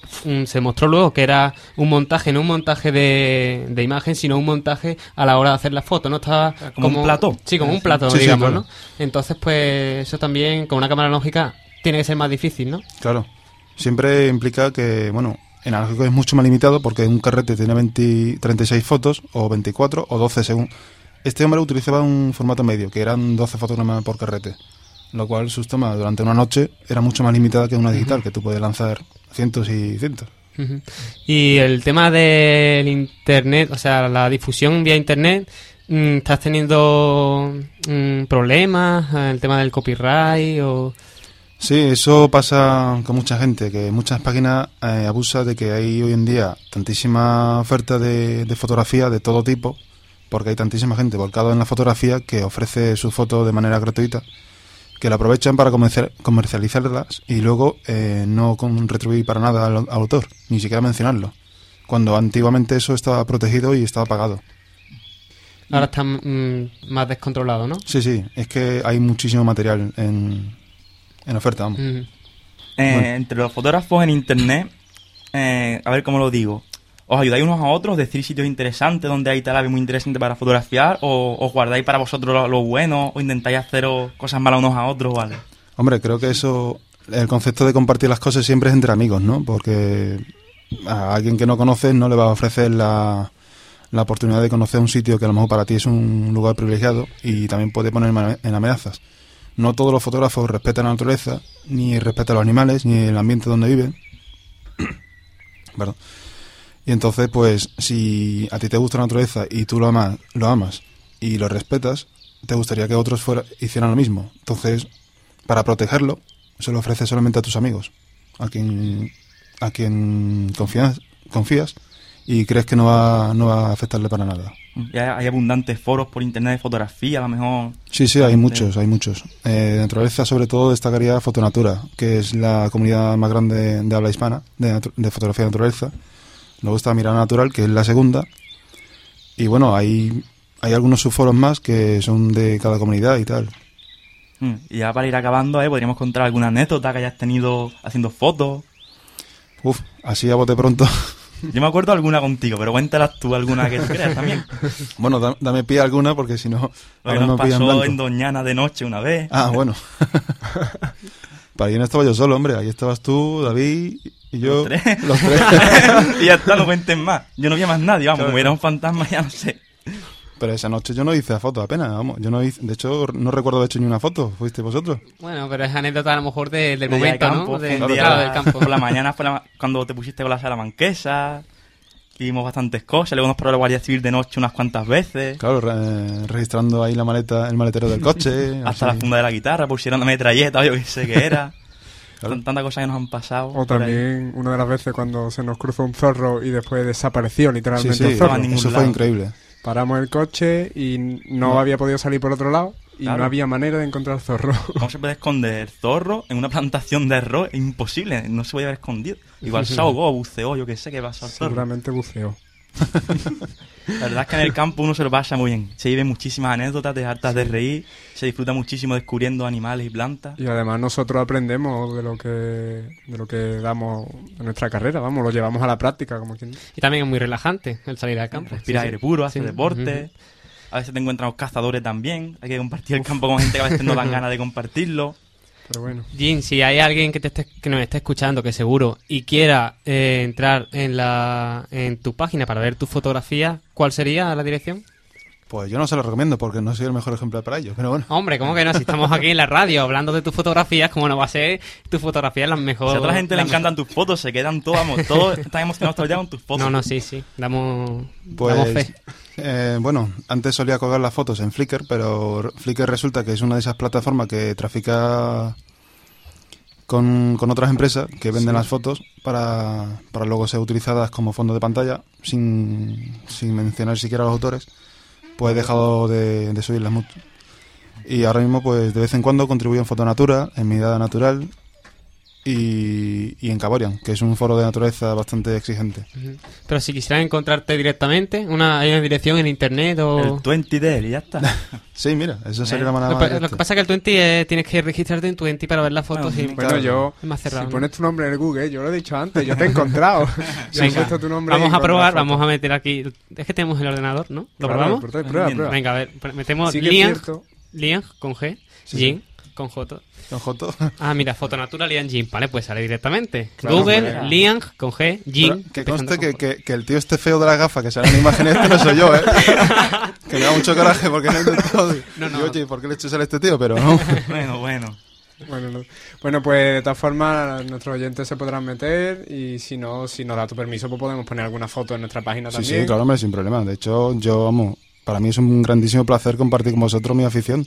se mostró luego que era un montaje, no un montaje de, de imagen, sino un montaje a la hora de hacer la foto, ¿no? Estaba como un plató. Sí, como un Sí, sí, digamos, claro. ¿no? Entonces, pues eso también con una cámara analógica tiene que ser más difícil, ¿no? Claro. Siempre implica que, bueno, en analógico es mucho más limitado porque un carrete tiene 20, 36 fotos o 24 o 12 según. Este hombre utilizaba un formato medio, que eran 12 fotogramas por carrete, lo cual su toma durante una noche era mucho más limitada que una digital, que tú puedes lanzar cientos y cientos. Y el tema del internet, o sea, la difusión vía internet, mm, ¿estás teniendo mm, problemas? eh, El tema del copyright o... Sí, eso pasa con mucha gente, que muchas páginas eh, abusan de que hay hoy en día tantísima oferta de, de fotografía de todo tipo, porque hay tantísima gente volcada en la fotografía que ofrece sus fotos de manera gratuita, que la aprovechan para comercial- comercializarlas y luego eh, no con retribuir para nada al, al autor, ni siquiera mencionarlo, cuando antiguamente eso estaba protegido y estaba pagado. Ahora está mm, más descontrolado, ¿no? Sí, sí, es que hay muchísimo material en, en oferta, vamos. Eh, Bueno. Entre los fotógrafos en internet, eh, a ver cómo lo digo. ¿Os ayudáis unos a otros? ¿Decir sitios interesantes donde hay tal muy interesante para fotografiar? ¿O os guardáis para vosotros lo, lo bueno? ¿O intentáis haceros cosas malas unos a otros? ¿vale? Hombre, creo que eso, el concepto de compartir las cosas siempre es entre amigos, ¿no? Porque a alguien que no conoces no le va a ofrecer la, la oportunidad de conocer un sitio que a lo mejor para ti es un lugar privilegiado y también puede poner en ame- en amenazas. No todos los fotógrafos respetan la naturaleza, ni respetan los animales, ni el ambiente donde viven. Perdón. Y entonces, pues, si a ti te gusta la naturaleza y tú lo amas, lo amas y lo respetas, te gustaría que otros fuera, hicieran lo mismo. Entonces, para protegerlo, se lo ofreces solamente a tus amigos, a quien, a quien confías, confías y crees que no va, no va a afectarle para nada. Hay, abundantes foros por internet de fotografía, a lo mejor. Sí, sí, hay muchos, hay muchos. Eh, de naturaleza, sobre todo, destacaría Fotonatura, que es la comunidad más grande de habla hispana de, de fotografía de naturaleza. Luego está Mirada Natural, que es la segunda. Y bueno, hay, hay algunos subforos más que son de cada comunidad y tal. Mm, Y ya para ir acabando, ¿eh? podríamos contar alguna anécdota que hayas tenido haciendo fotos. Uf, así a bote pronto. Yo me acuerdo alguna contigo, pero cuéntalas tú alguna que tú creas también. bueno, da- dame pie a alguna porque si no, Lo que nos me pasó en Doñana de noche una vez. Ah, bueno. Para ahí no estaba yo solo, hombre. Ahí estabas tú, David y yo. Los tres. Los tres. y ya está, no cuenten más. Yo no vi a más nadie, vamos, Claro. como era un fantasma, ya no sé. Pero esa noche yo no hice foto apenas, vamos. Yo no hice, de hecho, no recuerdo haber hecho ni una foto. ¿Fuiste vosotros? Bueno, pero es anécdota a lo mejor de- del De día de momento, campo, ¿no? De- día- claro, del campo. Por la mañana fue la- cuando te pusiste con la salamanquesa. Vimos bastantes cosas. Luego nos paró la Guardia Civil de noche unas cuantas veces. Claro, re- registrando ahí la maleta, el maletero del coche. Hasta la funda de la guitarra, pusieron una metralleta yo qué sé qué era. Son tantas cosas que nos han pasado. O ahí. también una de las veces cuando se nos cruzó un zorro y después desapareció literalmente Sí, sí, el zorro. eso fue increíble. Paramos el coche y no, No. había podido salir por otro lado y Claro. no había manera de encontrar zorro. ¿Cómo se puede esconder zorro en una plantación de arroz? Es imposible, no se puede haber escondido. Igual se ahogó, buceó, yo qué sé qué pasó al zorro. Seguramente buceó. La verdad es que en el campo uno se lo pasa muy bien. Se vive muchísimas anécdotas, te hartas de reír, se disfruta muchísimo descubriendo animales y plantas. Y además nosotros aprendemos de lo que de lo que damos en nuestra carrera, vamos, lo llevamos a la práctica, como quien dice. Y también es muy relajante el salir al campo. Respira Sí, sí. aire puro, hace Sí. deporte. A veces te encuentras cazadores también. Hay que compartir el campo con gente que a veces no dan ganas de compartirlo. Bueno. Jim, si hay alguien que, te esté- que nos esté escuchando, que seguro, y quiera eh, entrar en, la, en tu página para ver tus fotografías, ¿cuál sería la dirección? Pues yo no se lo recomiendo porque no soy el mejor ejemplar para ello. Pero bueno. Hombre, ¿cómo que no? Si estamos aquí en la radio hablando de tus fotografías, ¿cómo no va a ser tus fotografías las mejores? Si a otra gente le encantan tus fotos, se quedan todos, vamos, todos están emocionados todo el día con tus fotos. No, no, sí, sí. Damos, Pues, damos fe. eh, bueno, antes solía colgar las fotos en Flickr, pero Flickr resulta que es una de esas plataformas que trafica con, con otras empresas que venden Sí. las fotos para, para luego ser utilizadas como fondo de pantalla sin, sin mencionar siquiera a los autores. Pues he dejado de, de subirlas mucho. Y ahora mismo, pues de vez en cuando contribuyo en Fotonatura, en Mirada Natural y, y en Caborian, que es un foro de naturaleza bastante exigente. Pero si quisieran encontrarte directamente, una, ¿hay una dirección en internet o...? El 20 de él y ya está. Sí, mira, esa sería la Lo, manera más lo que pasa es que el 20 eh, tienes que registrarte en 20 para ver las fotos y... Bueno, yo, Es más cerrado, si ¿no? pones tu nombre en el Google, yo lo he dicho antes, yo te he encontrado. Yo he puesto tu nombre vamos y a probar, vamos a meter aquí... Es que tenemos el ordenador, ¿no? ¿Lo Claro, probamos? prueba, prueba. Venga, a ver, metemos Sí es Liang. Liang con G, Sí, Jin con J. Con Joto. Ah, mira, Fotonatura Liang Jin, vale, pues sale directamente. Claro, Google. Liang con G, Jin. Pero que conste con que, que, que el tío este feo de las gafas que sale en la imagen este no soy yo, ¿eh? que me da mucho coraje porque no he intentado... No, no. Y, oye, ¿por qué le he hecho sale a este tío? Pero no. bueno, bueno. Bueno, no- bueno, pues de todas formas nuestros oyentes se podrán meter y si no, si nos da tu permiso, pues podemos poner alguna foto en nuestra página Sí, también. sí, claro, hombre, sin problema. De hecho, yo, vamos, para mí es un grandísimo placer compartir con vosotros mi afición.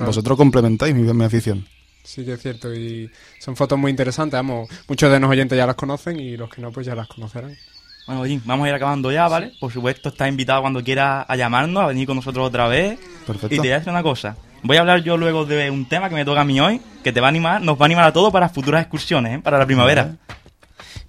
Claro. Vosotros complementáis mi, mi afición. Sí que es cierto y son fotos muy interesantes, vamos, muchos de los oyentes ya las conocen y los que no pues ya las conocerán. Bueno, Jim, vamos a ir acabando ya, ¿vale? Por supuesto, estás invitado cuando quieras a llamarnos, a venir con nosotros otra vez. Perfecto. Y te voy a decir una cosa. Voy a hablar yo luego de un tema que me toca a mí hoy, que te va a animar, nos va a animar a todos para futuras excursiones, ¿eh? Para la primavera.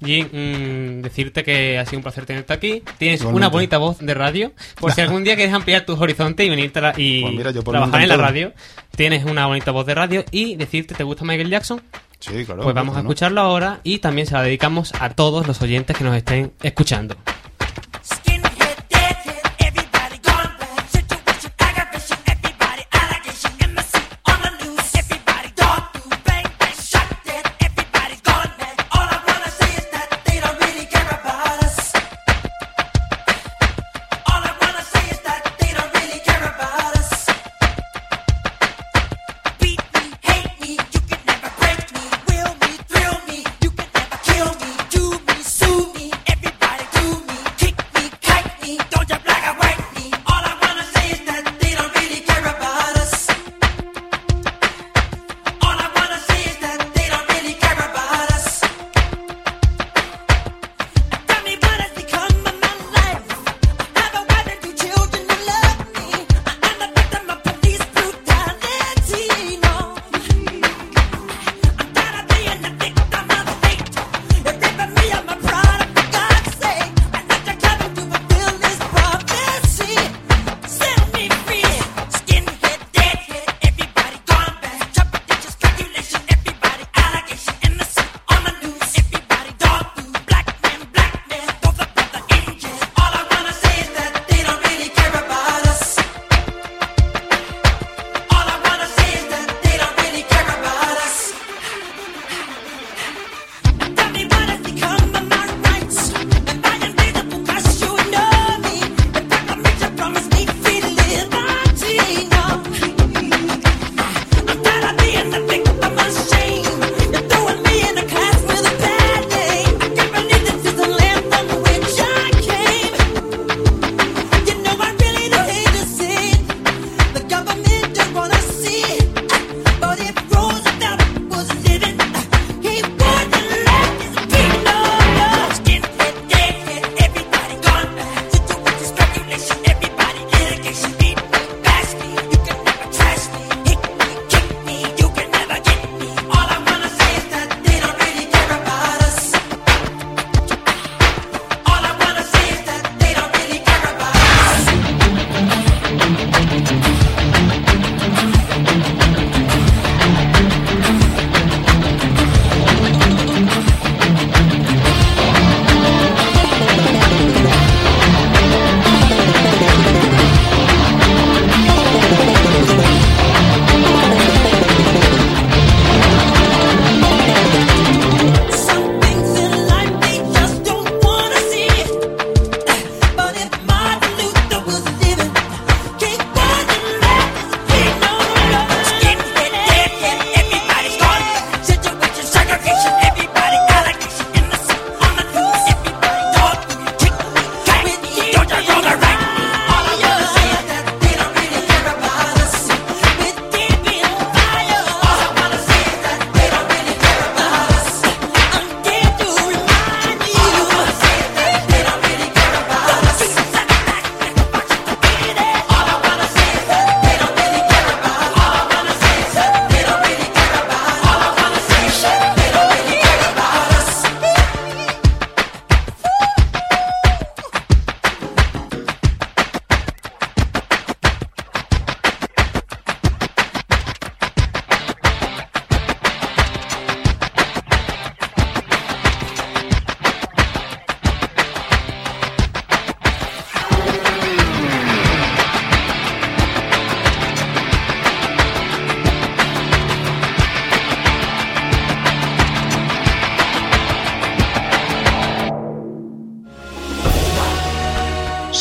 Jin, mm, decirte que ha sido un placer tenerte aquí. Tienes Igualmente. una bonita voz de radio. Por si algún día quieres ampliar tus horizontes y venir tra- y Pues mira, trabajar en la radio, tienes una bonita voz de radio. Y decirte, ¿te gusta Michael Jackson? Sí, claro. pues vamos a ¿no? escucharlo ahora y también se la dedicamos a todos los oyentes que nos estén escuchando.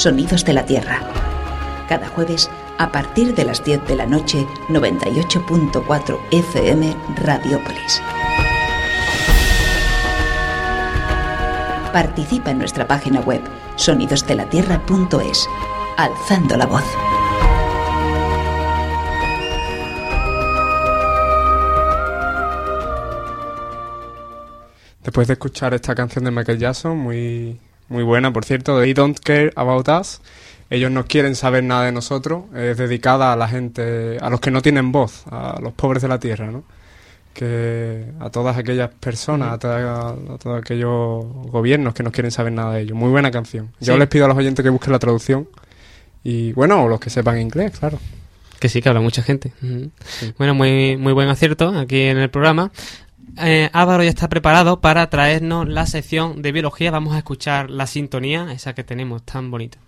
Sonidos de la Tierra. Cada jueves a partir de las 10 de la noche, 98.4 FM Radiópolis. Participa en nuestra página web sonidosdelatierra.es, alzando la voz. Después de escuchar esta canción de Michael Jackson, muy, muy buena, por cierto, de They Don't Care About Us, ellos no quieren saber nada de nosotros, es dedicada a la gente, a los que no tienen voz, a los pobres de la tierra, ¿no? Que a todas aquellas personas, a, toda- a todos aquellos gobiernos que no quieren saber nada de ellos. Muy buena canción. Yo Sí. les pido a los oyentes que busquen la traducción y, bueno, o los que sepan inglés, claro. Que sí, que habla mucha gente. Ujú. Bueno, muy, muy buen acierto aquí en el programa. Eh, Álvaro ya está preparado para traernos la sección de biología. Vamos a escuchar la sintonía, esa que tenemos tan bonita.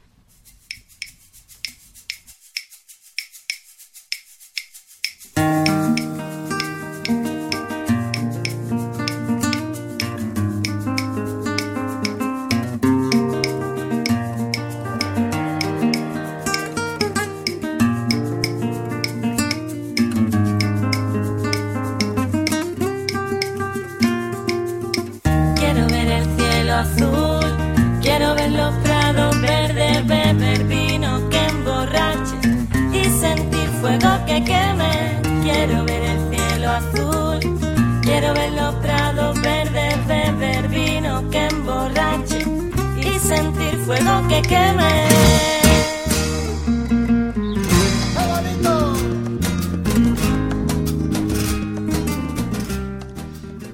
Fuego que queme.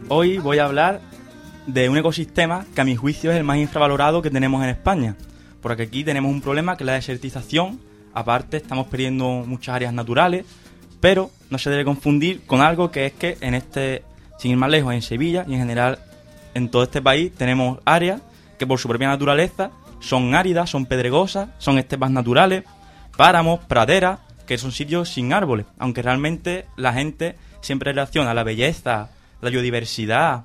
Hoy voy a hablar de un ecosistema que a mi juicio es el más infravalorado que tenemos en España. Porque aquí tenemos un problema que es la desertización. Aparte, estamos perdiendo muchas áreas naturales. Pero no se debe confundir con algo que es que en este, sin ir más lejos, en Sevilla y en general en todo este país tenemos áreas que por su propia naturaleza son áridas, son pedregosas, son estepas naturales, páramos, praderas, que son sitios sin árboles. Aunque realmente la gente siempre relaciona la belleza, la biodiversidad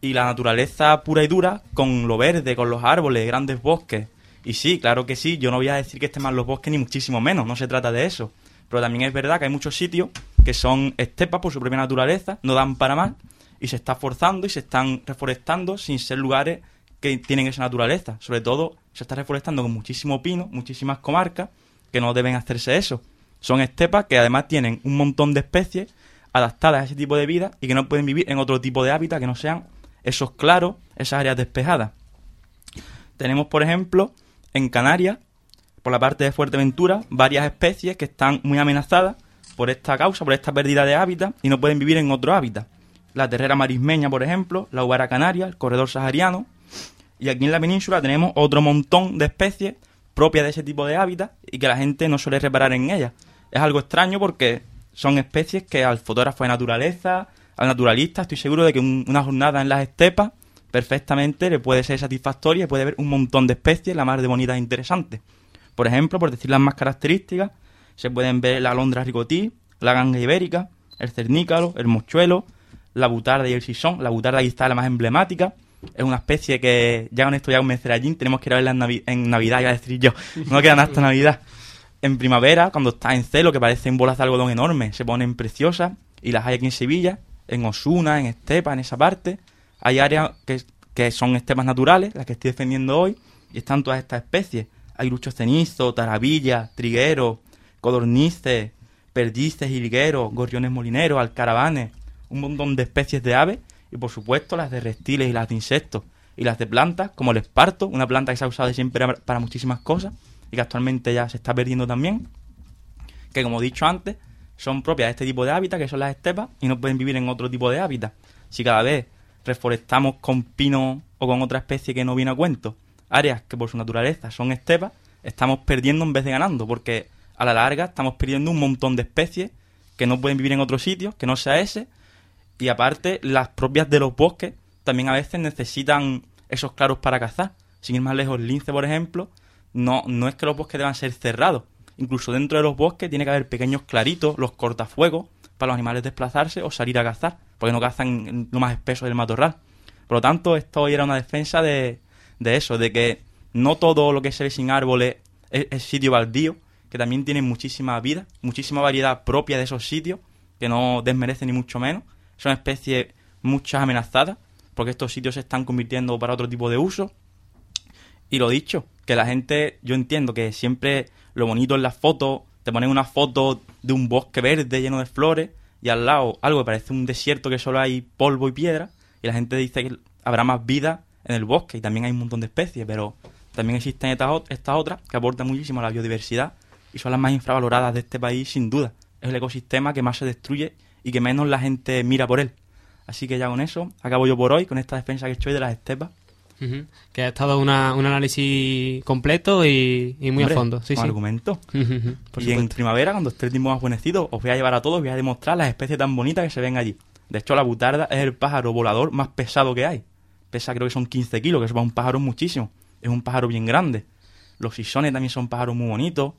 y la naturaleza pura y dura con lo verde, con los árboles, grandes bosques. Y sí, claro que sí, yo no voy a decir que estén mal los bosques ni muchísimo menos, no se trata de eso. Pero también es verdad que hay muchos sitios que son estepas por su propia naturaleza, no dan para más, y se está forzando y se están reforestando sin ser lugares que tienen esa naturaleza. Sobre todo se está reforestando con muchísimo pino, muchísimas comarcas que no deben hacerse eso. Son estepas que además tienen un montón de especies adaptadas a ese tipo de vida y que no pueden vivir en otro tipo de hábitat que no sean esos claros, esas áreas despejadas. Tenemos, por ejemplo, en Canarias, por la parte de Fuerteventura, varias especies que están muy amenazadas por esta causa, por esta pérdida de hábitat y no pueden vivir en otro hábitat. La terrera marismeña, por ejemplo, la uvara canaria, el corredor sahariano. Y aquí en la península tenemos otro montón de especies propias de ese tipo de hábitat y que la gente no suele reparar en ellas. Es algo extraño porque son especies que al fotógrafo de naturaleza, al naturalista, estoy seguro de que un- una jornada en las estepas perfectamente le puede ser satisfactoria y puede ver un montón de especies, la más de bonitas e interesantes. Por ejemplo, por decir las más características, se pueden ver la alondra ricotí, la ganga ibérica, el cernícalo, el mochuelo, la butarda y el sisón. La butarda quizá es la más emblemática. Es una especie que ya con esto ya convenceré allí. Tenemos que ir a verla en, Navi- en Navidad, iba a decir yo. No quedan hasta Navidad. En primavera, cuando está en celo, que parecen bolas de algodón enormes, se ponen preciosas. Y las hay aquí en Sevilla, en Osuna, en Estepa, en esa parte. Hay áreas que, que son estepas naturales, las que estoy defendiendo hoy, y están todas estas especies. Hay luchos cenizo, taravilla, trigueros, codornices, perdices, hilgueros, gorriones molineros, alcaravanes, un montón de especies de aves y por supuesto las de reptiles y las de insectos y las de plantas como el esparto, una planta que se ha usado siempre para- muchísimas cosas y que actualmente ya se está perdiendo también, que como he dicho antes, son propias de este tipo de hábitat, que son las estepas, y no pueden vivir en otro tipo de hábitat. Si cada vez reforestamos con pino o con otra especie que no viene a cuento, áreas que por su naturaleza son estepas, estamos perdiendo en vez de ganando, porque a la larga estamos perdiendo un montón de especies que no pueden vivir en otro sitio, que no sea ese, y aparte las propias de los bosques también a veces necesitan esos claros para cazar. Sin ir más lejos, lince, por ejemplo, no, no es que los bosques deban ser cerrados. Incluso dentro de los bosques tiene que haber pequeños claritos, los cortafuegos, para los animales desplazarse o salir a cazar, porque no cazan lo más espeso del matorral. Por lo tanto, esto hoy era una defensa de, de eso, de que no todo lo que se ve sin árboles es sitio baldío, que también tiene muchísima vida, muchísima variedad propia de esos sitios, que no desmerecen ni mucho menos. Son especies muchas amenazadas, porque estos sitios se están convirtiendo para otro tipo de uso. Y lo dicho, que la gente, yo entiendo que siempre lo bonito en las fotos, te ponen una foto de un bosque verde lleno de flores y al lado algo que parece un desierto que solo hay polvo y piedra y la gente dice que habrá más vida en el bosque y también hay un montón de especies, pero también existen estas, estas otras que aportan muchísimo a la biodiversidad y son las más infravaloradas de este país sin duda. Es el ecosistema que más se destruye y que menos la gente mira por él. Así que ya con eso acabo yo por hoy, con esta defensa que estoy de las estepas. Que ha estado una, un análisis completo y, y muy Hombre, a fondo. Sí, con sí. argumento. Por y en primavera, cuando esté el tiempo más buenecido, os voy a llevar a todos, voy a demostrar las especies tan bonitas que se ven allí. De hecho, la butarda es el pájaro volador más pesado que hay. Pesa creo que son 15 kilos, que eso para un pájaro es muchísimo. Es un pájaro bien grande. Los sisones también son pájaros muy bonitos.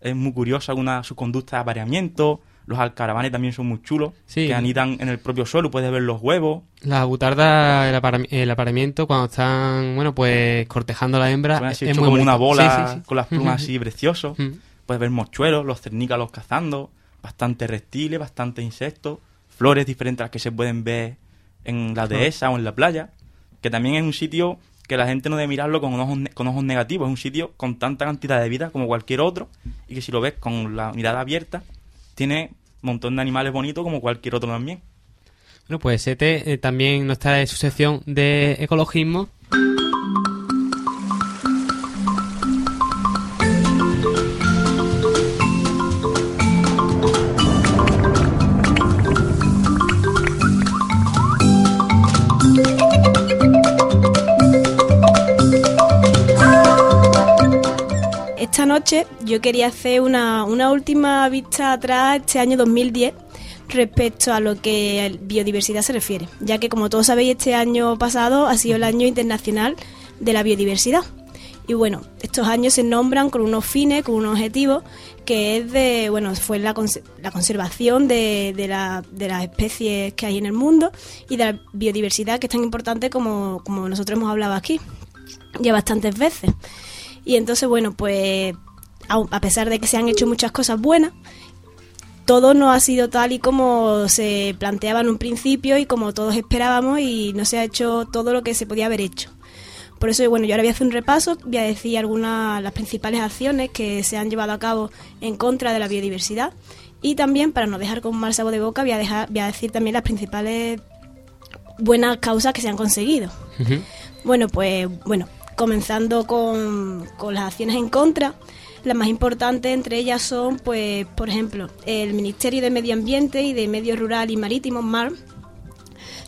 Es muy curiosa una, su conducta de apareamiento. Los alcaravanes también son muy chulos. Sí. Que anidan en el propio suelo, puedes ver los huevos. La butarda, el, apara- el apareamiento, cuando están, bueno, pues cortejando a la hembra, es, hecho muy como una bola Sí, sí, sí. con las plumas así preciosos. Puedes ver mochuelos, los cernícalos cazando, bastante reptiles, bastante insectos, flores diferentes a las que se pueden ver en la dehesa o en la playa, que también es un sitio que la gente no debe mirarlo con ojos, con ojos negativos, es un sitio con tanta cantidad de vida como cualquier otro y que si lo ves con la mirada abierta, tiene un montón de animales bonitos como cualquier otro también. Bueno, pues este eh, también no está en su sección de ecologismo. Esta noche yo quería hacer una, una última vista atrás este año 2010 respecto a lo que a biodiversidad se refiere, ya que como todos sabéis este año pasado ha sido el año internacional de la biodiversidad. Y bueno, estos años se nombran con unos fines, con unos objetivos, que es de, bueno, fue la, la conservación de, de, la- de las especies que hay en el mundo y de la biodiversidad que es tan importante como, como nosotros hemos hablado aquí ya bastantes veces. Y entonces, bueno, pues a pesar de que se han hecho muchas cosas buenas, todo no ha sido tal y como se planteaba en un principio y como todos esperábamos y no se ha hecho todo lo que se podía haber hecho. Por eso, bueno, yo ahora voy a hacer un repaso, voy a decir algunas las principales acciones que se han llevado a cabo en contra de la biodiversidad y también, para no dejar con mal sabor de boca, voy a, dejar, voy a decir también las principales buenas causas que se han conseguido. Bueno, pues bueno, comenzando con, con las acciones en contra, las más importantes entre ellas son, pues, por ejemplo, el Ministerio de Medio Ambiente y de Medio Rural y Marítimo, MAR,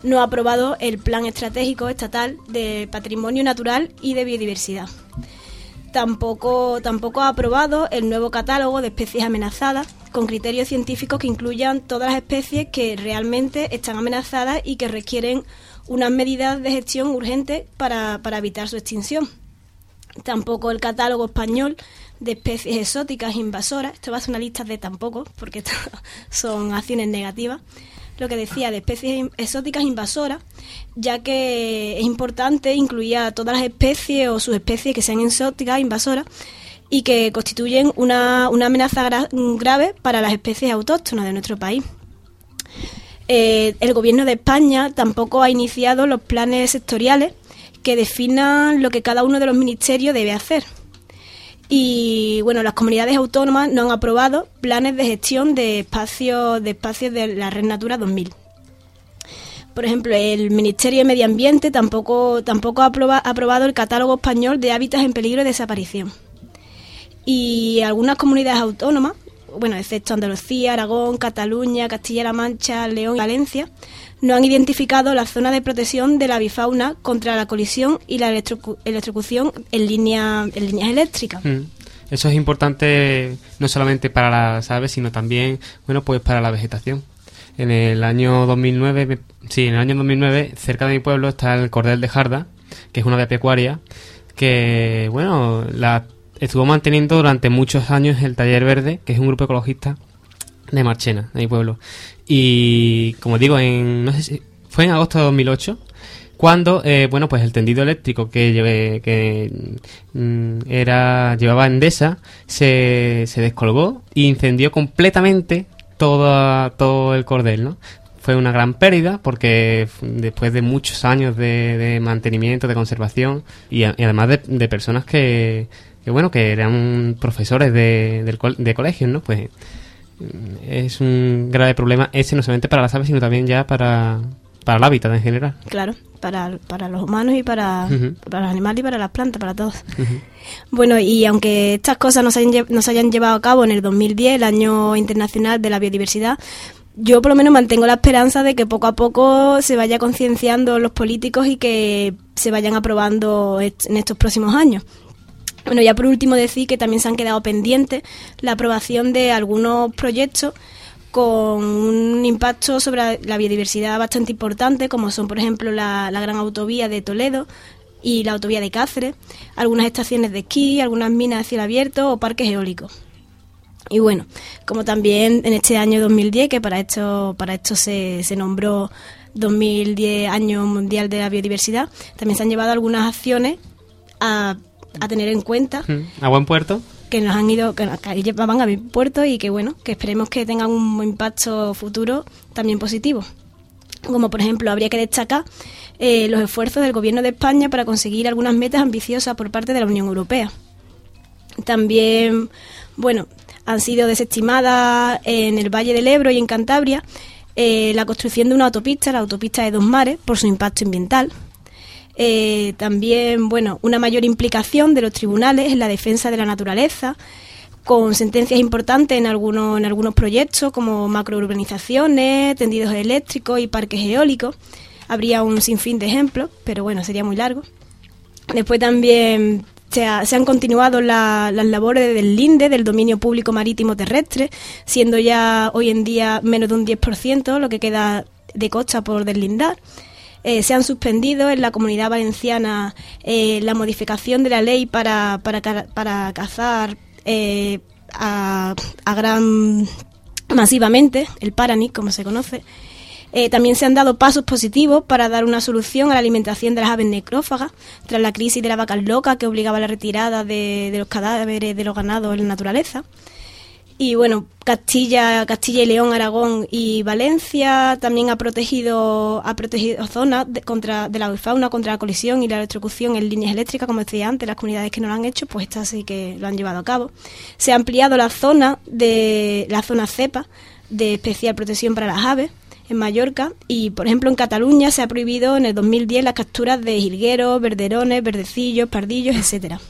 no ha aprobado el Plan Estratégico Estatal de Patrimonio Natural y de Biodiversidad. Tampoco, tampoco ha aprobado el nuevo catálogo de especies amenazadas con criterios científicos que incluyan todas las especies que realmente están amenazadas y que requieren unas medidas de gestión urgentes para, para evitar su extinción. Tampoco el catálogo español de especies exóticas invasoras. Esto va a ser una lista de tampoco, porque son acciones negativas. Lo que decía de especies exóticas invasoras, ya que es importante incluir a todas las especies o subespecies que sean exóticas, invasoras, y que constituyen una, una amenaza gra- grave para las especies autóctonas de nuestro país. Eh, el gobierno de España tampoco ha iniciado los planes sectoriales que definan lo que cada uno de los ministerios debe hacer. Y bueno, las comunidades autónomas no han aprobado planes de gestión de espacios de espacios de la Red Natura 2000. Por ejemplo, el Ministerio de Medio Ambiente tampoco tampoco ha aproba- aprobado el catálogo español de hábitats en peligro de desaparición. Y algunas comunidades autónomas, bueno, excepto Andalucía, Aragón, Cataluña, Castilla-La Mancha, León y Valencia, no han identificado la zona de protección de la bifauna contra la colisión y la electrocu- electrocución en, línea, en líneas eléctricas. Mm. Eso es importante no solamente para las aves, sino también, bueno, pues para la vegetación. En el año 2009, me- sí, en el año 2009, cerca de mi pueblo está el Cordel de Jarda, que es una ave pecuaria, que, bueno, la estuvo manteniendo durante muchos años el Taller Verde, que es un grupo ecologista de Marchena, de mi pueblo. Y, como digo, en, no sé si, fue en agosto de 2008, cuando, eh, bueno, pues el tendido eléctrico que, lleve- que mm, era llevaba Endesa se, se descolgó e incendió completamente todo, todo el cordel, ¿no? Fue una gran pérdida porque f- después de muchos años de, de mantenimiento, de conservación y, además de, de personas que, que, bueno, que eran profesores de, col- de colegios, ¿no? Pues mm, es un grave problema ese no solamente para las aves, sino también ya para, para el hábitat en general. Claro, para, para los humanos y para, para los animales y para las plantas, para todos. Bueno, y aunque estas cosas no se, hayan, no se hayan llevado a cabo en el 2010, el Año Internacional de la Biodiversidad, yo por lo menos mantengo la esperanza de que poco a poco se vaya concienciando los políticos y que se vayan aprobando en estos próximos años. Bueno, ya por último decir que también se han quedado pendientes la aprobación de algunos proyectos con un impacto sobre la biodiversidad bastante importante, como son, por ejemplo, la, la gran autovía de Toledo y la autovía de Cáceres, algunas estaciones de esquí, algunas minas de cielo abierto o parques eólicos. Y bueno, como también en este año 2010, que para esto, para esto se, se nombró 2010 Año Mundial de la Biodiversidad, también se han llevado algunas acciones a, a tener en cuenta A buen puerto. que nos han ido, que, llevaban a mi puerto y que bueno, que esperemos que tengan un impacto futuro también positivo. Como por ejemplo, habría que destacar eh, los esfuerzos del Gobierno de España para conseguir algunas metas ambiciosas por parte de la Unión Europea. También, bueno, han sido desestimadas en el Valle del Ebro y en Cantabria eh, la construcción de una autopista, la autopista de Dos Mares, por su impacto ambiental. Eh, también, bueno, una mayor implicación de los tribunales en la defensa de la naturaleza, con sentencias importantes en algunos, en algunos proyectos, como macrourbanizaciones, tendidos eléctricos y parques eólicos. Habría un sinfín de ejemplos, pero bueno, sería muy largo. Después también se, ha- se han continuado la- las labores del LINDE, del dominio público marítimo terrestre, siendo ya hoy en día menos de un 10% lo que queda de costa por deslindar. Eh, se han suspendido en la comunidad valenciana eh, la modificación de la ley para, para, para cazar eh, a, a gran masivamente, el Paranic, como se conoce. También se han dado pasos positivos para dar una solución a la alimentación de las aves necrófagas tras la crisis de la vaca loca que obligaba a la retirada de, de los cadáveres de los ganados en la naturaleza. Y bueno, Castilla, Castilla y León, Aragón y Valencia también ha protegido, ha protegido zonas de, contra, de la fauna contra la colisión y la electrocución en líneas eléctricas, como decía antes, las comunidades que no lo han hecho, pues estas sí que lo han llevado a cabo. Se ha ampliado la zona de la zona cepa de especial protección para las aves en Mallorca y, por ejemplo, en Cataluña se ha prohibido en el 2010 las capturas de jilgueros, verderones, verdecillos, pardillos, etcétera.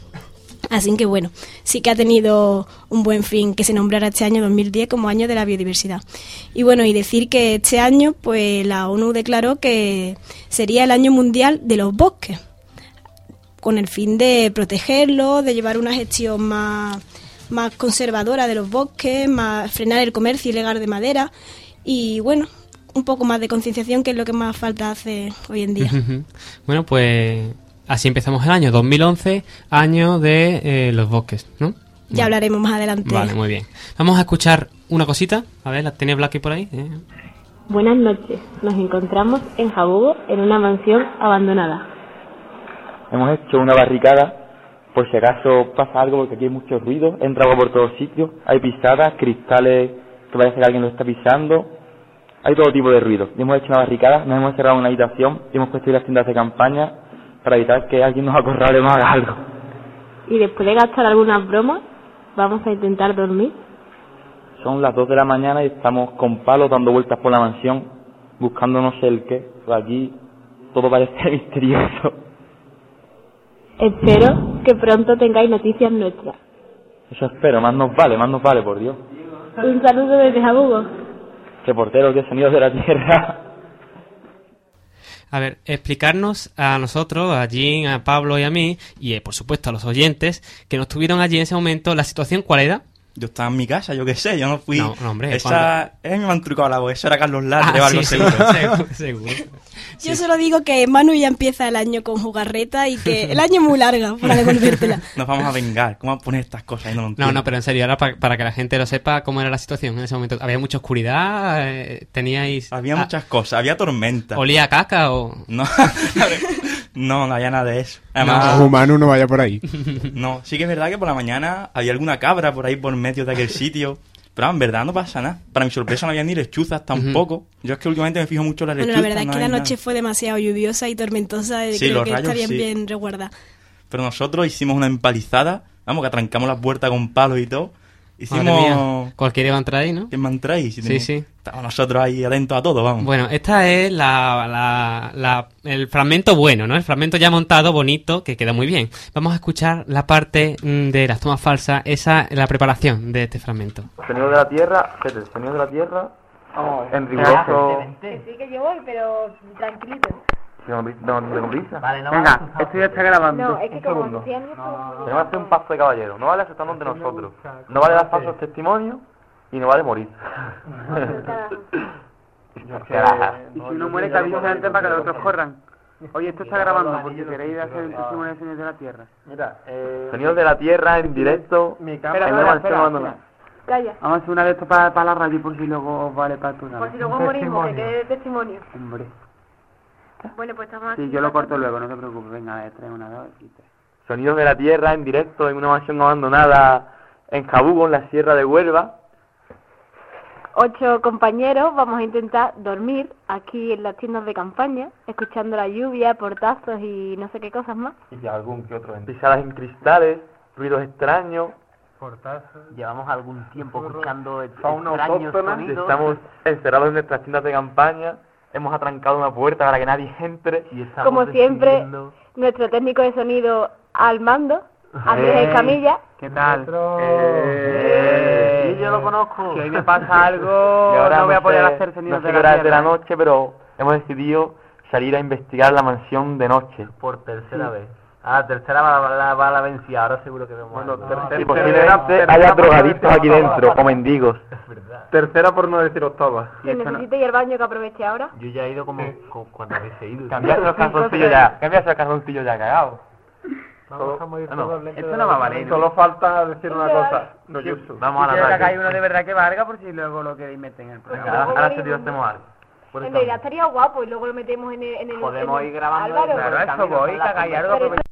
Así que bueno, sí que ha tenido un buen fin que se nombrara este año 2010 como año de la biodiversidad. Y bueno, y decir que este año pues la ONU declaró que sería el año mundial de los bosques, con el fin de protegerlos, de llevar una gestión más, más conservadora de los bosques, más frenar el comercio ilegal de madera y bueno, un poco más de concienciación que es lo que más falta hace hoy en día. Bueno, pues así empezamos el año 2011, año de eh, los bosques, ¿no? Ya hablaremos más adelante. Vale, muy bien. Vamos a escuchar una cosita. A ver, ¿la tiene Blacky por ahí? Eh. Buenas noches. Nos encontramos en Jabugo en una mansión abandonada. Hemos hecho una barricada por si acaso pasa algo porque aquí hay mucho ruido, entra agua por todos sitios, hay pisadas, cristales que parece que alguien lo está pisando, hay todo tipo de ruido. Y hemos hecho una barricada, nos hemos cerrado en una habitación y hemos puesto las tiendas de campaña para evitar que alguien nos acorrale nos haga algo. Y después de gastar algunas bromas, vamos a intentar dormir. Son las 2 de la mañana y estamos con palos dando vueltas por la mansión, buscando no sé el qué. Por aquí todo parece misterioso. Espero que pronto tengáis noticias nuestras. Eso espero, más nos vale, más nos vale, por Dios. Un saludo desde Jabugo. Reporteros de Sonidos de la Tierra. A ver, explicarnos a nosotros, a Jean, a Pablo y a mí, y eh, por supuesto a los oyentes que nos tuvieron allí en ese momento, la situación cuál era, Yo estaba en mi casa, yo qué sé, yo no fui. No, no, hombre, Esa. Me han trucado la voz, eso era Carlos Latre Ah, o algo sí, seguro. seguro, seguro. Yo solo digo que Manu ya empieza el año con jugarreta y que el año es muy larga para devolvértela. Nos vamos a vengar. ¿Cómo a poner estas cosas? No No, pero en serio, ahora pa- para, que la gente lo sepa cómo era la situación en ese momento. ¿Había mucha oscuridad? Eh, ¿Teníais...? Había ah, muchas cosas, había tormenta. ¿Olía a caca o...? No, no, no había nada de eso. No, Además, Manu no vaya por ahí. no, sí que es verdad que por la mañana había alguna cabra por ahí por medio de aquel sitio. Pero en verdad no pasa nada. Para mi sorpresa no había ni lechuzas tampoco. Yo es que últimamente me fijo mucho en las Bueno, lechuzas. la verdad es no que la hay nada. noche fue demasiado lluviosa y tormentosa y Sí, creo los que rayos, estarían sí. bien resguardadas. Pero nosotros hicimos una empalizada. Vamos, que atrancamos la puerta con palos y todo. Hicimos... Cualquiera iba a entrar ahí, ¿no? ¿Quién me entráis? Sí, sí. Estamos nosotros ahí atentos a todo, vamos. Bueno, esta es la, la- la- el fragmento bueno, ¿no? El fragmento ya montado, bonito, que queda muy bien. Vamos a escuchar la parte mm, de las tomas falsas, esa la preparación de este fragmento. Sonido de la tierra, el sonido de la tierra en riguroso... Sí que yo voy, pero tranquilito. No, no, no tengo prisa. Vale, no Venga, vale. esto ya está grabando. No, es que Un como segundo. decían Tenemos que hacer un paso de caballero. No vale aceptarnos de nosotros. No vale dar falsos testimonios y no vale morir. Y si uno muere, que avise antes para que los otros corran. Oye, esto está grabando, porque queréis hacer el testimonio de Señor de la Tierra. Mira, eh... Sonidos de la tierra en directo. Mi abandonada. Calla. Vamos a hacer una de estos para, para la radio, por si luego vale para tu Por si luego morimos, que quede testimonio. Hombre. Bueno, pues estamos aquí. Sí, yo lo corto luego, no te preocupes. Venga, a ver, tres, una, dos y tres. Sonidos de la tierra en directo en una mansión abandonada en Jabugo, en la sierra de Huelva. Ocho compañeros vamos a intentar dormir aquí en las tiendas de campaña, escuchando la lluvia, portazos y no sé qué cosas más. Y algún que otro. Pisadas en cristales, ruidos extraños. Llevamos algún tiempo escuchando extraños sonidos. Estamos encerrados en nuestras tiendas de campaña. Hemos atrancado una puerta para que nadie entre. Como siempre, nuestro técnico de sonido al mando, Andrés Eh. Escamilla. ¿Qué tal? Eh, Sí, yo lo conozco. Si hoy me pasa algo, Y ahora no voy a poder hacer sonidos no sé de la de la tierra. noche, pero hemos decidido salir a investigar la mansión de noche. Por tercera vez. Ah, tercera va la, va la vencida, ahora seguro que vemos Bueno, algo. tercera, y posiblemente haya drogadictos aquí dentro, o mendigos. Tercera por no decir octava. Si necesita ir al baño que aproveche ahora. Yo ya he ido como, como cuando habéis ido. Cambiarse los calzoncillos ya, cambiarse los calzoncillos ya cagado. Vamos a morir Ah, no. probablemente Esto no va a valer. Solo falta decir una cosa. No, yo Vamos a la Quiero que hagáis uno de verdad que valga por si luego lo queréis meter en el programa. Ahora, Dios hacemos algo. Por En realidad estaría guapo y luego lo metemos en el... En el Podemos en el- ir grabando Álvaro. eso voy, hagáis algo. Pero aprovecha-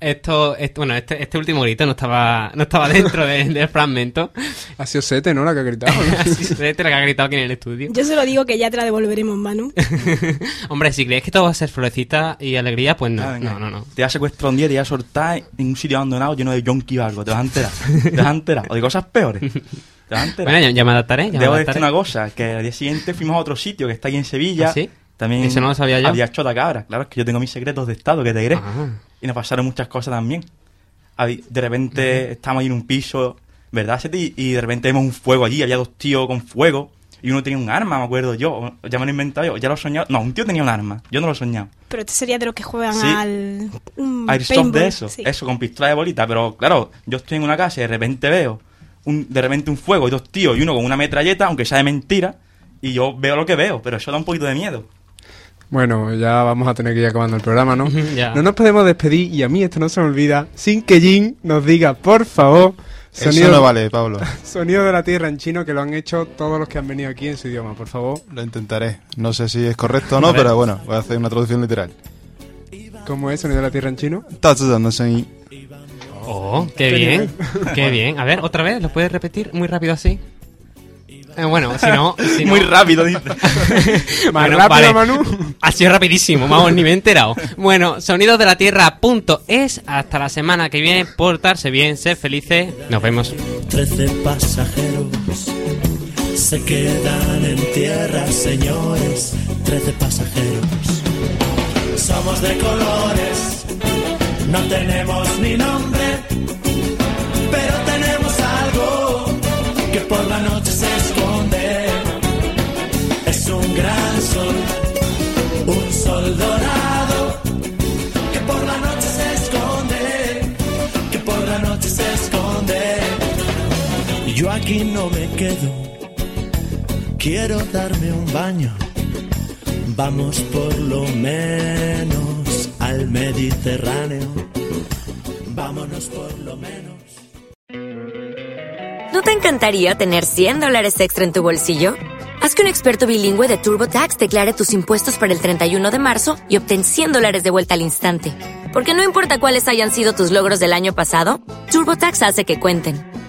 Esto, esto- bueno, este, este último grito no estaba, no estaba dentro de- del fragmento. Ha sido Sete, ¿no? La que ha gritado. Así se ve, te la que ha gritado aquí en el estudio. Yo solo digo que ya te la devolveremos, Manu. Hombre, si crees que todo va a ser florecita y alegría, pues no, Ah, no, no, no. Te vas a secuestrar un día y te vas a soltar en un sitio abandonado lleno de yonki o algo. Te vas a enterar. Te vas a enterar. O de cosas peores. Te vas a enterar. Bueno, ya, ya me adaptaré, ya me Debo decir adaptaré. una cosa, que al día siguiente fuimos a otro sitio que está aquí en Sevilla. ¿Ah, sí? También Eso no lo sabía yo. Había chota cabra. Claro, es que yo tengo mis secretos de estado que te diré. Ah. Y nos pasaron muchas cosas también. De repente estábamos ahí en un piso, ¿verdad, Seti? Y de repente vemos un fuego allí, había dos tíos con fuego. Y uno tenía un arma, me acuerdo yo. Ya me lo he inventado yo, ya lo he soñado. No, un tío tenía un arma. Yo no lo he soñado. Pero este sería de los que juegan Sí. al... mm, Airsoft paintball, de eso, sí. eso, con pistola de bolita. Pero claro, yo estoy en una casa y de repente veo un, de repente un fuego y dos tíos y uno con una metralleta, aunque sea de mentira. Y yo veo lo que veo, pero eso da un poquito de miedo. Bueno, ya vamos a tener que ir acabando el programa, ¿no? Ya. No nos podemos despedir y a mí esto no se me olvida sin que Jin nos diga, por favor, Eso no vale, Pablo. sonido de la tierra en chino que lo han hecho todos los que han venido aquí en su idioma, por favor. Lo intentaré. No sé si es correcto o no, pero bueno, voy a hacer una traducción literal. ¿Cómo es sonido de la tierra en chino? Oh, Qué bien, qué bien. A ver, otra vez, ¿lo puedes repetir muy rápido así? Eh, bueno, si no... si no- Muy rápido, dice. Más Bueno, rápido, vale. Manu. Ha sido rapidísimo, vamos, ni me he enterado. Bueno, sonidos de la tierra punto es hasta la semana que viene. Portarse bien, ser felices. Nos vemos. Trece pasajeros se quedan en tierra, señores. Trece pasajeros. Somos de colores, no tenemos ni nombre, pero tenemos algo que por la noche se Yo aquí no me quedo, quiero darme un baño. Vamos por lo menos al Mediterráneo. Vámonos por lo menos. ¿No te encantaría tener 100 dólares extra en tu bolsillo? Haz que un experto bilingüe de TurboTax declare tus impuestos para el 31 de marzo y obtén 100 dólares de vuelta al instante. Porque no importa cuáles hayan sido tus logros del año pasado, TurboTax hace que cuenten.